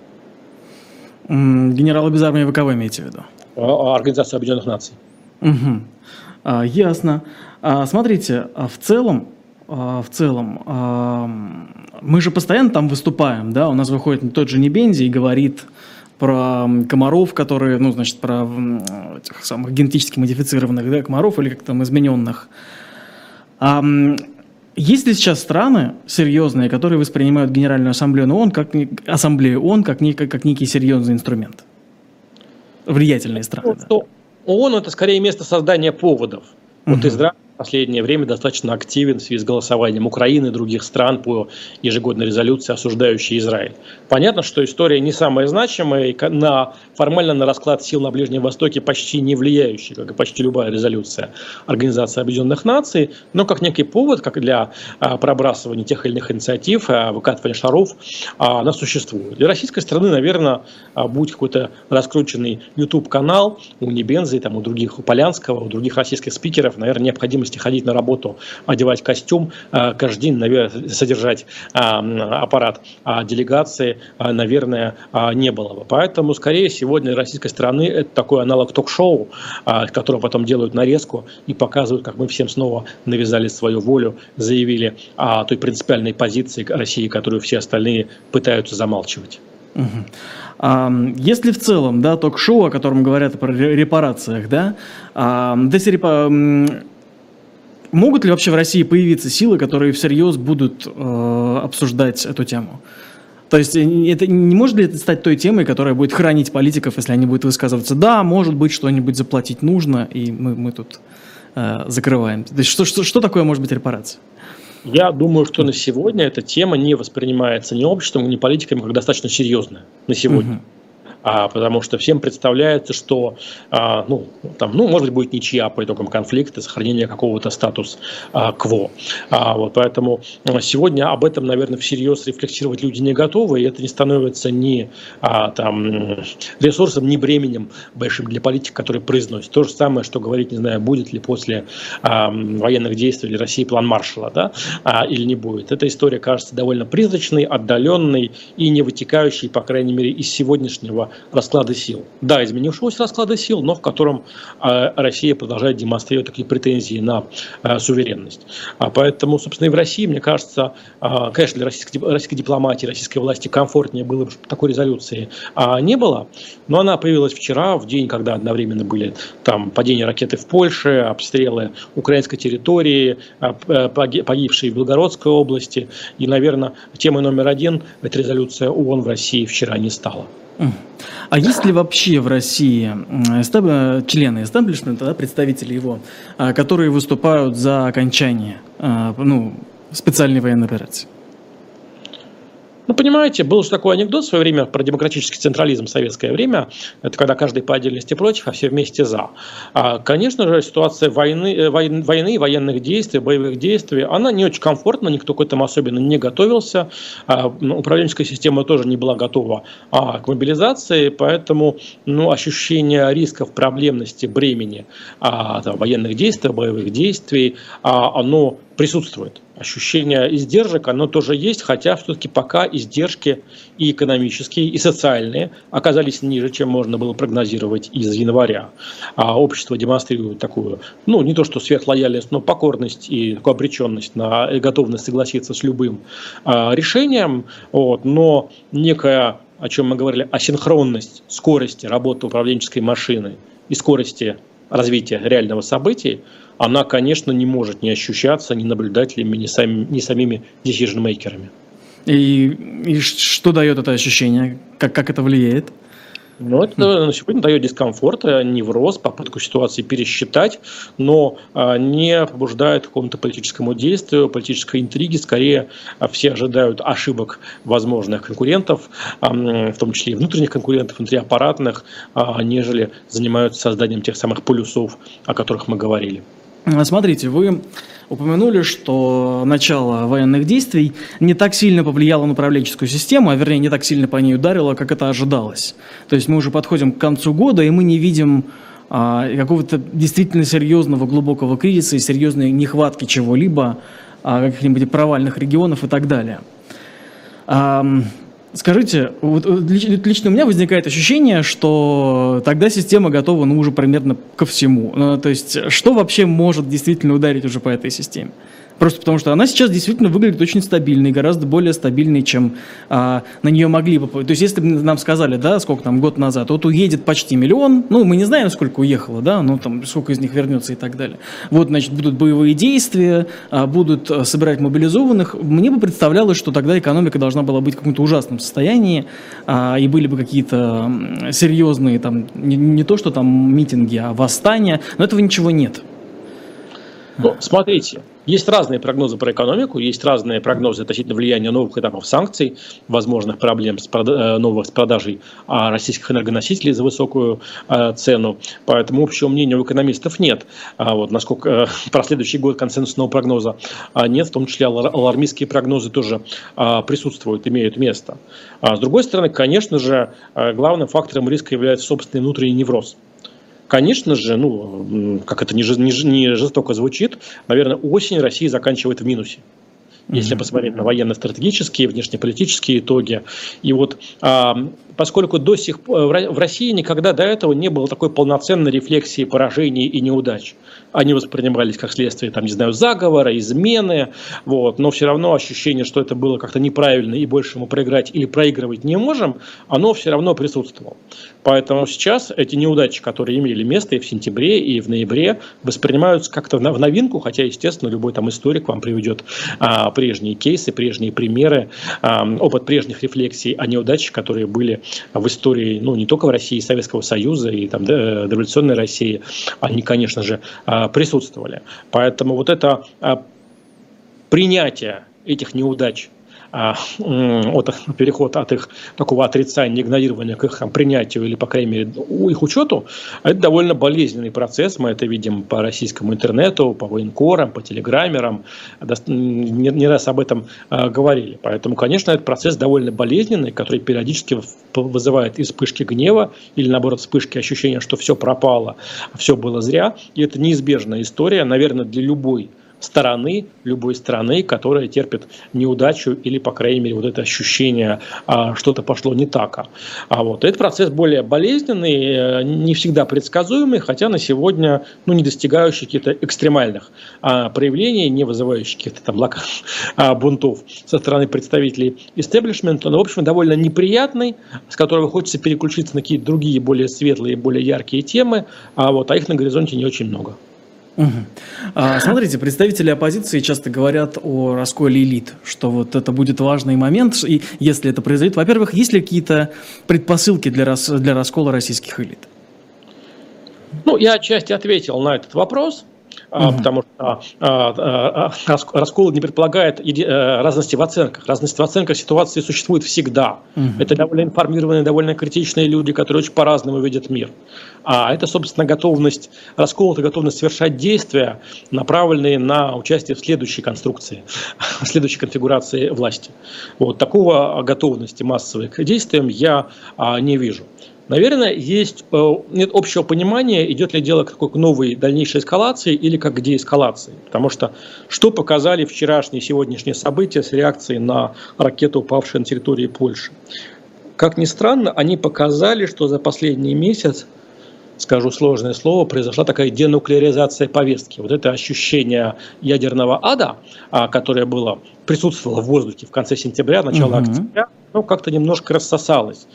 Генералы без армии вы кого имеете в виду? А, Организация Объединенных Наций. Угу. А, ясно. А, смотрите, а в целом, а, в целом, а, мы же постоянно там выступаем, да, у нас выходит тот же Небензи и говорит, про комаров, которые, ну, значит, про этих самых генетически модифицированных да, комаров или как там измененных. А, есть ли сейчас страны серьезные, которые воспринимают Генеральную Ассамблею ООН как, Ассамблею ООН как, как, как некий серьезный инструмент? Влиятельные страны. Ну, да. ООН – это скорее место создания поводов. Вот Израиль последнее время достаточно активен в связи с голосованием Украины и других стран по ежегодной резолюции, осуждающей Израиль. Понятно, что история не самая значимая, и на, формально на расклад сил на Ближнем Востоке почти не влияющая, как и почти любая резолюция Организации Объединенных Наций, но как некий повод, как для а, пробрасывания тех или иных инициатив, а, выкатывания шаров, а, она существует. Для российской страны, наверное, будет какой-то раскрученный YouTube-канал у Небензы, там, у других, у Полянского, у других российских спикеров, наверное, необходимости ходить на работу, одевать костюм, а, каждый день наверное, содержать а, аппарат делегации, наверное, не было бы. Поэтому, скорее, сегодня российской страны это такой аналог ток-шоу, которого потом делают нарезку и показывают, как мы всем снова навязали свою волю, заявили о той принципиальной позиции России, которую все остальные пытаются замалчивать. Если в целом, да, ток-шоу, о котором говорят про репарациях, да, эти репа... могут ли вообще в России появиться силы, которые всерьез будут э, обсуждать эту тему? То есть э, это не может ли это стать той темой, которая будет хранить политиков, если они будут высказываться, да, может быть, что-нибудь заплатить нужно, и мы, мы тут э, закрываем. То есть что, что, что такое может быть репарация? Я думаю, что на сегодня эта тема не воспринимается ни обществом, ни политиками как достаточно серьезная на сегодня. Угу а, потому что всем представляется, что а, ну, там, ну, может быть, будет ничья по итогам конфликта, сохранение какого-то статус-кво. А, вот, поэтому а, сегодня об этом, наверное, всерьез рефлексировать люди не готовы, и это не становится ни а, там, ресурсом, ни бременем большим для политики, который произносит. То же самое, что говорить, не знаю, будет ли после а, военных действий России план Маршала, да, а, или не будет. Эта история кажется довольно призрачной, отдаленной и не вытекающей, по крайней мере, из сегодняшнего расклада сил. Да, изменившегося расклада сил, но в котором а, Россия продолжает демонстрировать такие претензии на а, суверенность. А поэтому, собственно, и в России, мне кажется, конечно, для российской, российской дипломатии, российской власти комфортнее было бы, чтобы такой резолюции не было, но она появилась вчера, в день, когда одновременно были там падение ракеты в Польше, обстрелы украинской территории, погибшие в Белгородской области. И, наверное, темой номер один эта резолюция ООН в России вчера не стала. А есть ли вообще в России члены эстаблишмента, да, представители его, а, которые выступают за окончание а, ну, специальной военной операции? Ну, понимаете, был же такой анекдот в свое время про демократический централизм в советское время. Это когда каждый по отдельности против, а все вместе за. А, конечно же, ситуация войны, э, войны, войны, военных действий, боевых действий, она не очень комфортна, никто к этому особенно не готовился. А, ну, управленческая система тоже не была готова а, к мобилизации, поэтому ну, ощущение рисков, проблемности, бремени а, там, военных действий, боевых действий, а, оно присутствует. Ощущение издержек, оно тоже есть, хотя все-таки пока издержки и экономические, и социальные оказались ниже, чем можно было прогнозировать из января. А общество демонстрирует такую, ну, не то что сверхлояльность, но покорность и такую обреченность на готовность согласиться с любым а, решением, вот, но некая, о чем мы говорили, асинхронность скорости работы управленческой машины и скорости развития реального события, она, конечно, не может не ощущаться ни наблюдателями, ни, сами, ни самими decision-мейкерами. И, и что дает это ощущение? Как, как это влияет? Ну, это на сегодня дает дискомфорт, э, невроз, попытку ситуации пересчитать, но а, не побуждает к какому-то политическому действию, политической интриги. Скорее, а, все ожидают ошибок возможных конкурентов, в том числе и внутренних конкурентов, внутриаппаратных, а, нежели занимаются созданием тех самых полюсов, о которых мы говорили. Смотрите, вы упомянули, что начало военных действий не так сильно повлияло на управленческую систему, а вернее не так сильно по ней ударило, как это ожидалось. То есть мы уже подходим к концу года, и мы не видим а, какого-то действительно серьезного глубокого кризиса и серьезной нехватки чего-либо, а, каких-нибудь провальных регионов и так далее. Скажите, вот лично у меня возникает ощущение, что тогда система готова, ну, уже примерно ко всему. Ну, то есть, что вообще может действительно ударить уже по этой системе? Просто потому что она сейчас действительно выглядит очень стабильной, гораздо более стабильной, чем а, на нее могли бы. То есть, если бы нам сказали, да, сколько там, год назад, вот уедет почти миллион, ну, мы не знаем, сколько уехало, да, ну, там, сколько из них вернется и так далее. Вот, значит, будут боевые действия, а, будут а, собирать мобилизованных. Мне бы представлялось, что тогда экономика должна была быть в каком-то ужасном состоянии, а, и были бы какие-то серьезные, там, не, не то, что там митинги, а восстания, но этого ничего нет. Ну, смотрите, есть разные прогнозы про экономику, есть разные прогнозы относительно влияния новых этапов санкций, возможных проблем с прод... Э, новых с продажей а, российских энергоносителей за высокую а, цену. Поэтому общего мнения у экономистов нет. А вот насколько а, про следующий год консенсусного прогноза а, нет, в том числе алармистские прогнозы тоже присутствуют, имеют место. С другой стороны, конечно же, главным фактором риска является собственный внутренний невроз. Конечно же, ну, как это не, не, не жестоко звучит, наверное, осень России заканчивает в минусе. Если посмотреть на военно-стратегические, внешнеполитические итоги. И вот а, поскольку до сих пор в России никогда до этого не было такой полноценной рефлексии поражений и неудач. Они воспринимались как следствие, там, не знаю, заговора, измены, вот, но все равно ощущение, что это было как-то неправильно и больше мы проиграть или проигрывать не можем, оно все равно присутствовало. Поэтому сейчас эти неудачи, которые имели место и в сентябре, и в ноябре, воспринимаются как-то в новинку, хотя, естественно, любой там историк вам приведет а, прежние кейсы, прежние примеры, а, опыт прежних рефлексий о неудачах, которые были в истории, ну, не только в России, Советского Союза и там да, революционной России, они, конечно же, а, присутствовали. Поэтому вот это а, принятие этих неудач от, переход от их такого отрицания, игнорирования к их там, принятию или, по крайней мере, их учету, это довольно болезненный процесс. Мы это видим по российскому интернету, по военкорам, по телеграммерам. Не, не раз об этом а, говорили. Поэтому, конечно, этот процесс довольно болезненный, который периодически вызывает и вспышки гнева, или, наоборот, вспышки ощущения, что все пропало, все было зря. И это неизбежная история, наверное, для любой стороны, любой страны, которая терпит неудачу или, по крайней мере, вот это ощущение, а, что-то пошло не так. А вот этот процесс более болезненный, э, не всегда предсказуемый, хотя на сегодня ну, не достигающий каких-то экстремальных а, проявлений, не вызывающих каких-то там локальных а, бунтов со стороны представителей истеблишмента, но, в общем, довольно неприятный, с которого хочется переключиться на какие-то другие более светлые, более яркие темы, а, вот, а их на горизонте не очень много. А, смотрите, представители оппозиции часто говорят о расколе элит, что вот это будет важный момент, и если это произойдет, во-первых, есть ли какие-то предпосылки для, рас, для раскола российских элит? Ну, я отчасти ответил на этот вопрос угу. потому что а, а, раскол не предполагает э, разности в оценках. Разность в оценках ситуации существует всегда. Угу. Это довольно информированные, довольно критичные люди, которые очень по-разному видят мир. А это, собственно, готовность, раскол – это готовность совершать действия, направленные на участие в следующей конструкции, в следующей конфигурации власти. Вот такого готовности массовой к действиям я не вижу. Наверное, есть э, нет общего понимания, идет ли дело к такой новой дальнейшей эскалации или как к деэскалации. Потому что что показали вчерашние и сегодняшние события с реакцией на ракету, упавшую на территории Польши? Как ни странно, они показали, что за последний месяц скажу сложное слово, произошла такая денуклеаризация повестки. Вот это ощущение ядерного ада, а, которое было, присутствовало в воздухе в конце сентября, начало угу. октября, ну, как-то немножко рассосалось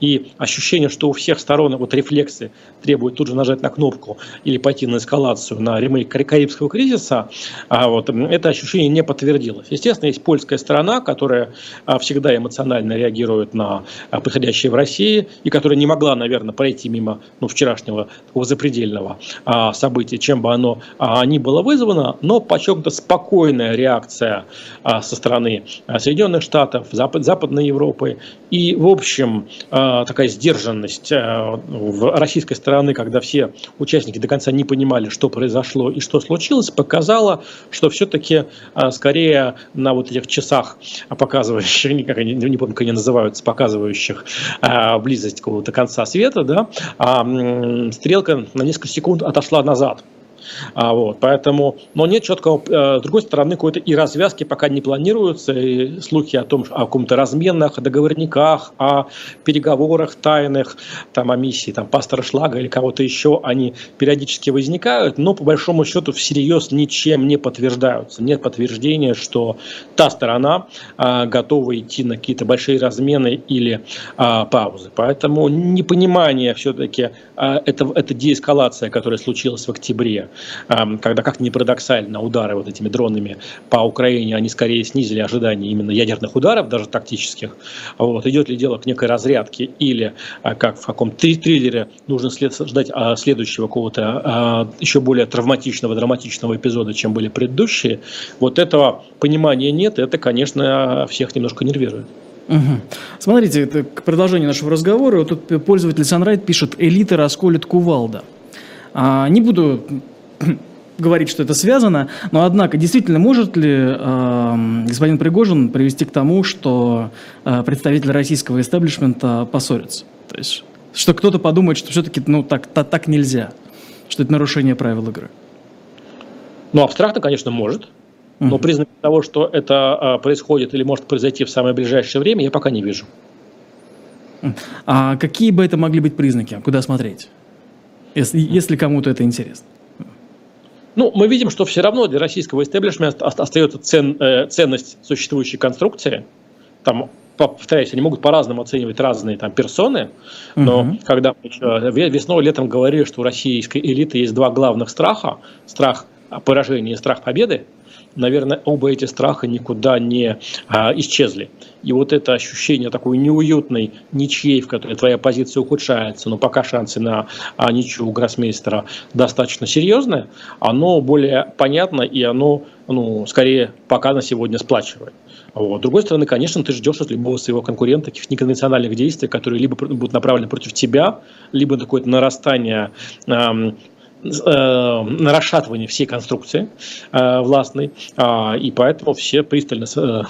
и ощущение, что у всех сторон вот рефлексы требуют тут же нажать на кнопку или пойти на эскалацию, на ремейк Карибского кризиса, а вот это ощущение не подтвердилось. Естественно, есть польская сторона, которая а, всегда эмоционально реагирует на а, происходящее в России и которая не могла, наверное, пройти мимо ну, вчерашнего такого запредельного а, события, чем бы оно а, ни было вызвано, но подчеркнуто спокойная реакция а, со стороны Соединенных Штатов, Запад, Западной Европы и, в общем, а, такая сдержанность в российской стороны, когда все участники до конца не понимали, что произошло и что случилось, показала, что все-таки скорее на вот этих часах, показывающих, никак не, не помню, как они называются, показывающих близость какого-то конца света, да, а стрелка на несколько секунд отошла назад. А, вот, поэтому, но нет четкого, э, с другой стороны, какой-то и развязки пока не планируются, и слухи о том, о каком-то разменах, о договорниках, о переговорах тайных, там, о миссии там, пастора Шлага или кого-то еще, они периодически возникают, но по большому счету всерьез ничем не подтверждаются. Нет подтверждения, что та сторона а, готова идти на какие-то большие размены или а, паузы. Поэтому непонимание все-таки, а, это, это деэскалация, которая случилась в октябре, когда, как ни парадоксально, удары вот этими дронами по Украине, они скорее снизили ожидания именно ядерных ударов, даже тактических. Вот. Идет ли дело к некой разрядке или, а, как в каком-то триллере, нужно след, ждать а, следующего какого-то а, еще более травматичного, драматичного эпизода, чем были предыдущие. Вот этого понимания нет, это, конечно, всех немножко нервирует. Угу. Смотрите, это к продолжению нашего разговора. Вот тут пользователь Sunride пишет «Элита расколет кувалда». А, не буду говорить, что это связано, но однако действительно может ли э, господин Пригожин привести к тому, что э, представители российского истеблишмента поссорятся? То есть, что кто-то подумает, что все-таки ну, так, так, так нельзя, что это нарушение правил игры? Ну, абстрактно, конечно, может. Но признаков того, что это происходит или может произойти в самое ближайшее время, я пока не вижу. А какие бы это могли быть признаки? Куда смотреть? Если, если кому-то это интересно. Ну, мы видим, что все равно для российского истеблишмента остается цен, э, ценность существующей конструкции. Там, повторяюсь, они могут по-разному оценивать разные там персоны, но угу. когда весной, летом говорили, что у российской элиты есть два главных страха, страх поражения и страх победы, наверное, оба эти страха никуда не а, исчезли. И вот это ощущение такой неуютной ничьей, в которой твоя позиция ухудшается, но пока шансы на а, ничью у гроссмейстера достаточно серьезные, оно более понятно и оно ну, скорее пока на сегодня сплачивает. Вот. С другой стороны, конечно, ты ждешь от любого своего конкурента каких-то неконвенциональных действий, которые либо будут направлены против тебя, либо какое-то нарастание эм, на расшатывание всей конструкции э, властной, э, и поэтому все пристально э,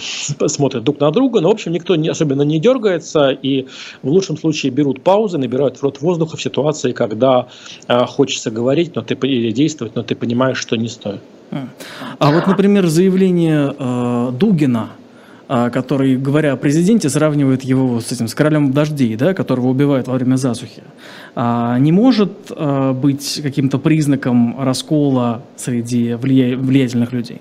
смотрят друг на друга, но, в общем, никто не, особенно не дергается, и в лучшем случае берут паузы, набирают рот воздуха в ситуации, когда э, хочется говорить но ты, или действовать, но ты понимаешь, что не стоит. А вот, например, заявление э, Дугина – а, который, говоря о президенте, сравнивает его с этим, с королем дождей, да, которого убивают во время засухи, а, не может а, быть каким-то признаком раскола среди влия... влиятельных людей?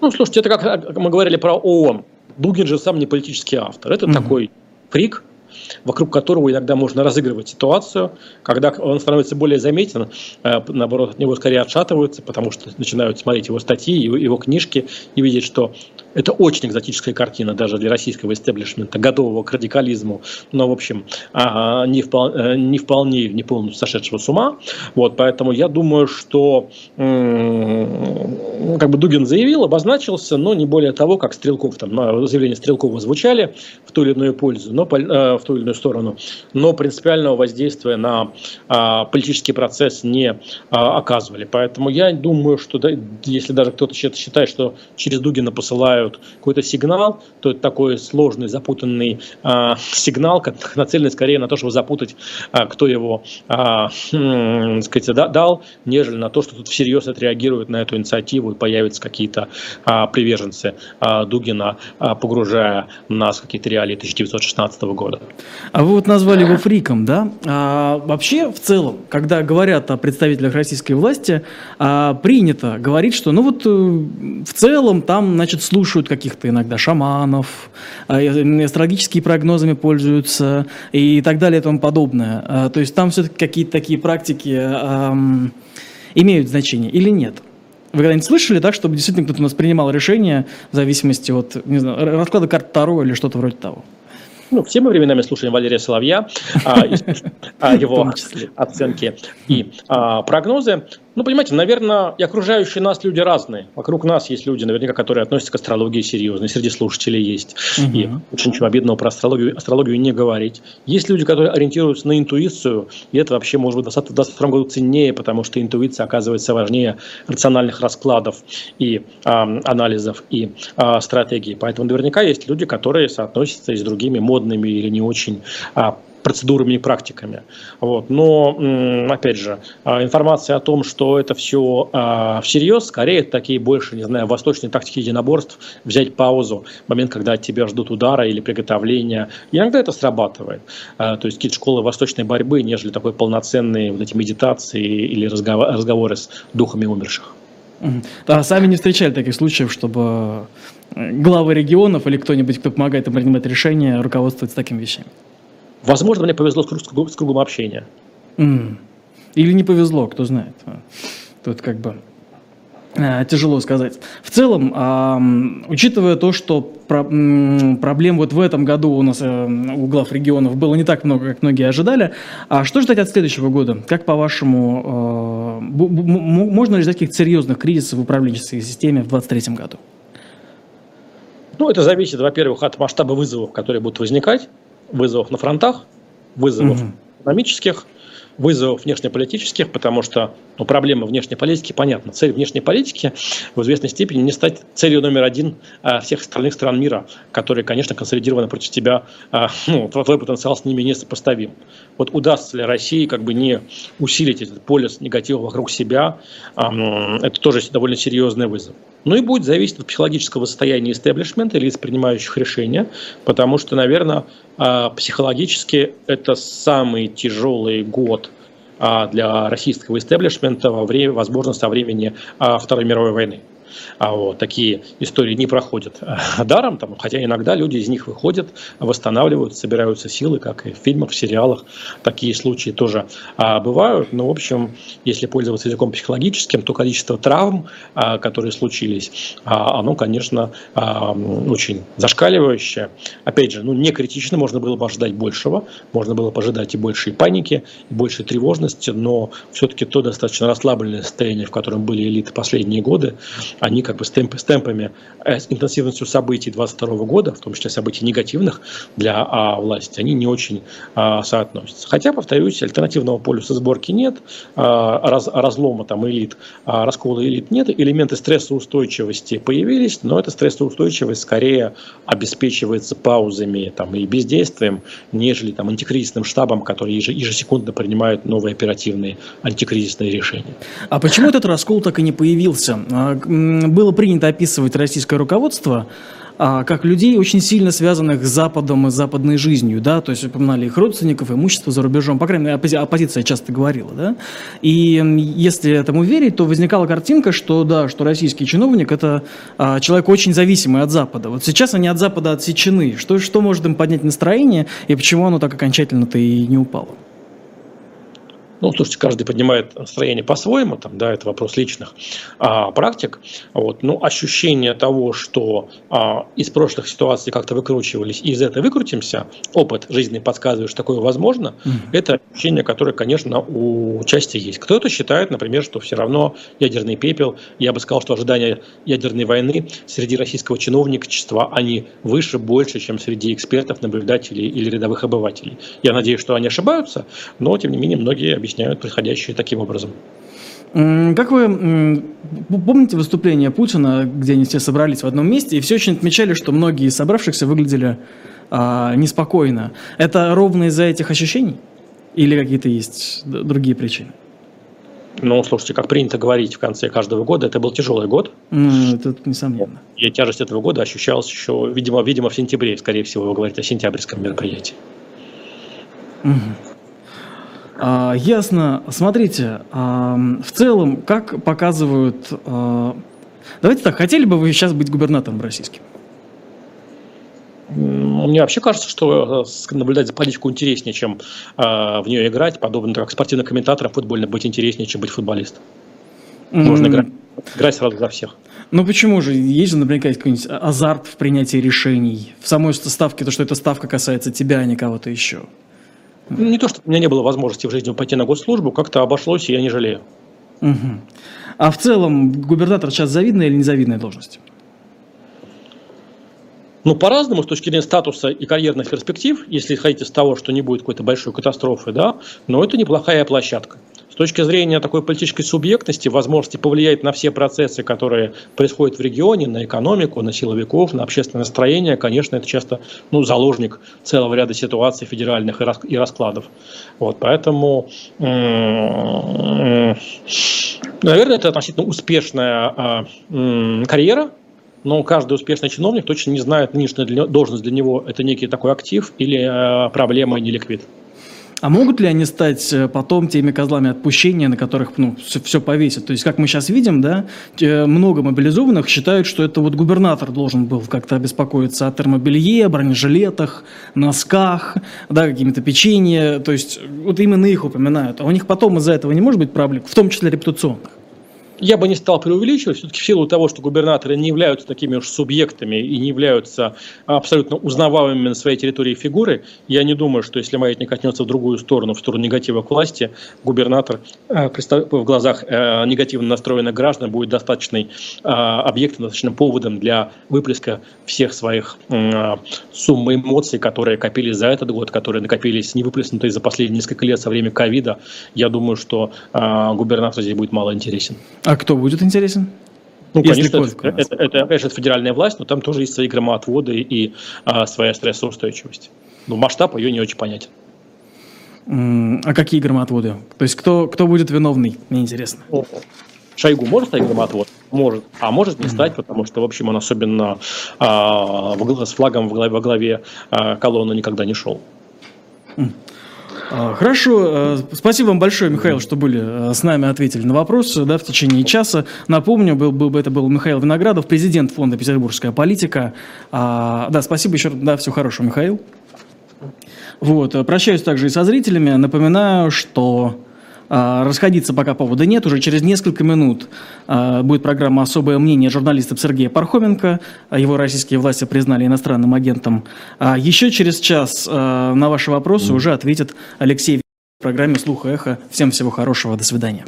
Ну, слушайте, это как мы говорили про ООН. Дугин же сам не политический автор. Это угу. такой фрик, вокруг которого иногда можно разыгрывать ситуацию, когда он становится более заметен, э, наоборот, от него скорее отшатываются, потому что начинают смотреть его статьи, его книжки и видеть, что это очень экзотическая картина даже для российского истеблишмента, готового к радикализму, но, в общем, а, не вполне, э, не, вполне, не полностью сошедшего с ума. Вот, поэтому я думаю, что как бы Дугин заявил, обозначился, но не более того, как Стрелков, там, заявления Стрелкова звучали в ту или иную пользу, но э, в ту или иную сторону, но принципиального воздействия на а, политический процесс не а, оказывали. Поэтому я думаю, что да, если даже кто-то считает, что через Дугина посылают какой-то сигнал, то это такой сложный, запутанный э, сигнал, нацеленный скорее на то, чтобы запутать, кто его э, э, сказать, дал, нежели на то, что тут всерьез отреагируют на эту инициативу и появятся какие-то приверженцы Дугина, погружая нас в какие-то реалии 1916 года. А вы вот назвали его фриком, да? А, вообще, в целом, когда говорят о представителях российской власти, а, принято говорить, что ну вот э, в целом там, значит, слушают каких-то иногда шаманов, а, астрологическими прогнозами пользуются и так далее и тому подобное. А, то есть там все-таки какие-то такие практики эм, имеют значение или нет? Вы когда-нибудь слышали, так, чтобы действительно кто-то у нас принимал решение в зависимости от не знаю, расклада карт Таро или что-то вроде того? Ну, все мы временами слушаем Валерия Соловья, а, а, его оценки и а, прогнозы. Ну, понимаете, наверное, и окружающие нас люди разные. Вокруг нас есть люди, наверняка, которые относятся к астрологии серьезно. Среди слушателей есть. Угу. И очень ничего обидного про астрологию, астрологию не говорить. Есть люди, которые ориентируются на интуицию, и это вообще может быть достаточно, достаточно году ценнее, потому что интуиция оказывается важнее рациональных раскладов и э, анализов и э, стратегий. Поэтому наверняка есть люди, которые соотносятся и с другими модными или не очень э, процедурами и практиками. Вот. Но, опять же, а, информация о том, что это все а, всерьез, скорее такие больше, не знаю, восточные тактики единоборств, взять паузу, момент, когда тебя ждут удара или приготовления. иногда это срабатывает. А, то есть какие-то школы восточной борьбы, нежели такой полноценные вот эти медитации или разговоры с духами умерших. А сами не встречали таких случаев, чтобы э, главы регионов или кто-нибудь, кто помогает им принимать решения, руководствуются такими вещами? Возможно, мне повезло с, круг, с кругом общения. Mm. Или не повезло, кто знает. Тут как бы Э, тяжело сказать. В целом, учитывая то, что проблем вот в этом году у нас э, у глав регионов было не так много, как многие ожидали, а что ждать от следующего года? Как по-вашему, э, можно ли ждать каких-то серьезных кризисов в управленческой системе в 2023 году? Ну, это зависит, во-первых, от масштаба вызовов, которые будут возникать, вызовов на фронтах, вызовов угу. экономических, вызовов внешнеполитических, потому что ну, проблема внешней политики понятна. Цель внешней политики в известной степени не стать целью номер один а, всех остальных стран мира, которые, конечно, консолидированы против тебя. А, ну, твой потенциал с ними не сопоставим. Вот удастся ли России как бы не усилить этот полюс негатива вокруг себя, а, это тоже довольно серьезный вызов. Ну и будет зависеть от психологического состояния истеблишмента, лиц, принимающих решения, потому что, наверное, а, психологически это самый тяжелый год а, для российского истеблишмента во время, возможно, со времени а, Второй мировой войны. А вот такие истории не проходят э, даром, там, хотя иногда люди из них выходят, восстанавливают, собираются силы, как и в фильмах, в сериалах. Такие случаи тоже а, бывают. Но, в общем, если пользоваться языком психологическим, то количество травм, а, которые случились, а, оно, конечно, а, очень зашкаливающее. Опять же, ну, не критично, можно было бы ожидать большего, можно было бы и большей паники, и большей тревожности, но все-таки то достаточно расслабленное состояние, в котором были элиты последние годы, они как бы с, темп, с темпами, э, с интенсивностью событий 22 года, в том числе событий негативных для а, власти, они не очень а, соотносятся. Хотя, повторюсь, альтернативного полюса сборки нет, а, раз, разлома там элит, а, раскола элит нет, элементы стрессоустойчивости появились, но эта стрессоустойчивость скорее обеспечивается паузами там, и бездействием, нежели там, антикризисным штабом, который ежесекундно принимает новые оперативные антикризисные решения. А почему этот раскол так и не появился? Было принято описывать российское руководство а, как людей, очень сильно связанных с Западом и западной жизнью, да, то есть упоминали их родственников, имущество за рубежом, по крайней мере, оппози- оппозиция часто говорила, да, и если этому верить, то возникала картинка, что, да, что российский чиновник – это а, человек очень зависимый от Запада. Вот сейчас они от Запада отсечены. Что, что может им поднять настроение, и почему оно так окончательно-то и не упало? Ну, слушайте, каждый поднимает настроение по-своему, там, да, это вопрос личных а, практик. Вот, но ощущение того, что а, из прошлых ситуаций как-то выкручивались, и из этого выкрутимся, опыт жизни подсказывает, что такое возможно, mm-hmm. это ощущение, которое, конечно, у части есть. Кто-то считает, например, что все равно ядерный пепел, я бы сказал, что ожидания ядерной войны среди российского чиновничества, они выше, больше, чем среди экспертов, наблюдателей или рядовых обывателей. Я надеюсь, что они ошибаются, но, тем не менее, многие объясняют объясняют происходящее таким образом. Как вы помните выступление Путина, где они все собрались в одном месте, и все очень отмечали, что многие из собравшихся выглядели а, неспокойно. Это ровно из-за этих ощущений? Или какие-то есть другие причины? Ну, слушайте, как принято говорить в конце каждого года, это был тяжелый год. Mm, это несомненно. И тяжесть этого года ощущалась еще, видимо, видимо, в сентябре, скорее всего, вы говорите о сентябрьском мероприятии. Угу. А, ясно. Смотрите, а, в целом, как показывают... А, давайте так, хотели бы вы сейчас быть губернатором российским? Мне вообще кажется, что э, наблюдать за политику интереснее, чем э, в нее играть, подобно как спортивным комментатором футбольно быть интереснее, чем быть футболистом. Можно mm. играть, играть сразу за всех. Ну почему же? Есть же наверняка какой-нибудь азарт в принятии решений. В самой ставке, то, что эта ставка касается тебя, а не кого-то еще. Не то, что у меня не было возможности в жизни пойти на госслужбу, как-то обошлось, и я не жалею. Угу. А в целом губернатор сейчас завидная или незавидная должность? Ну, по-разному, с точки зрения статуса и карьерных перспектив, если исходить из того, что не будет какой-то большой катастрофы, да, но это неплохая площадка. С точки зрения такой политической субъектности, возможности повлиять на все процессы, которые происходят в регионе, на экономику, на силовиков, на общественное настроение, конечно, это часто ну, заложник целого ряда ситуаций федеральных и раскладов. Вот, поэтому, наверное, это относительно успешная а, карьера, но каждый успешный чиновник точно не знает, нынешняя должность для него это некий такой актив или а, проблема и неликвид. А могут ли они стать э, потом теми козлами отпущения, на которых ну, все, все повесят? То есть, как мы сейчас видим, да, много мобилизованных считают, что это вот губернатор должен был как-то обеспокоиться о термобелье, бронежилетах, носках, да, какими-то печенье. То есть, вот именно их упоминают. А у них потом из-за этого не может быть проблем, в том числе репутационных? Я бы не стал преувеличивать, все-таки в силу того, что губернаторы не являются такими уж субъектами и не являются абсолютно узнаваемыми на своей территории фигуры, я не думаю, что если маятник катнется в другую сторону, в сторону негатива к власти, губернатор э, в глазах э, негативно настроенных граждан будет достаточный э, объектом, достаточным поводом для выплеска всех своих сумм эмоций, которые копились за этот год, которые накопились невыплеснутые за последние несколько лет со времени ковида. Я думаю, что губернатор здесь будет мало интересен. А кто будет интересен? Ну, Если конечно, это, это, это, конечно, федеральная власть, но там тоже есть свои громоотводы и а, своя стрессоустойчивость. Но масштаб ее не очень понятен. А какие громоотводы? То есть кто, кто будет виновный, мне интересно. Шойгу может стать громоотвод? Может. А может не стать, потому что, в общем, он особенно а, в, с флагом во главе, во главе а, колонны никогда не шел. А, хорошо, э, спасибо вам большое, Михаил, что были э, с нами, ответили на вопросы да, в течение часа. Напомню, был, был, это был Михаил Виноградов, президент фонда «Петербургская политика». А, да, спасибо еще раз, да, всего хорошего, Михаил. Вот, э, прощаюсь также и со зрителями. Напоминаю, что расходиться пока повода нет. Уже через несколько минут а, будет программа «Особое мнение» журналиста Сергея Пархоменко. А, его российские власти признали иностранным агентом. Еще через час на ваши вопросы уже ответит Алексей в программе «Слух и эхо». Всем всего хорошего. До свидания.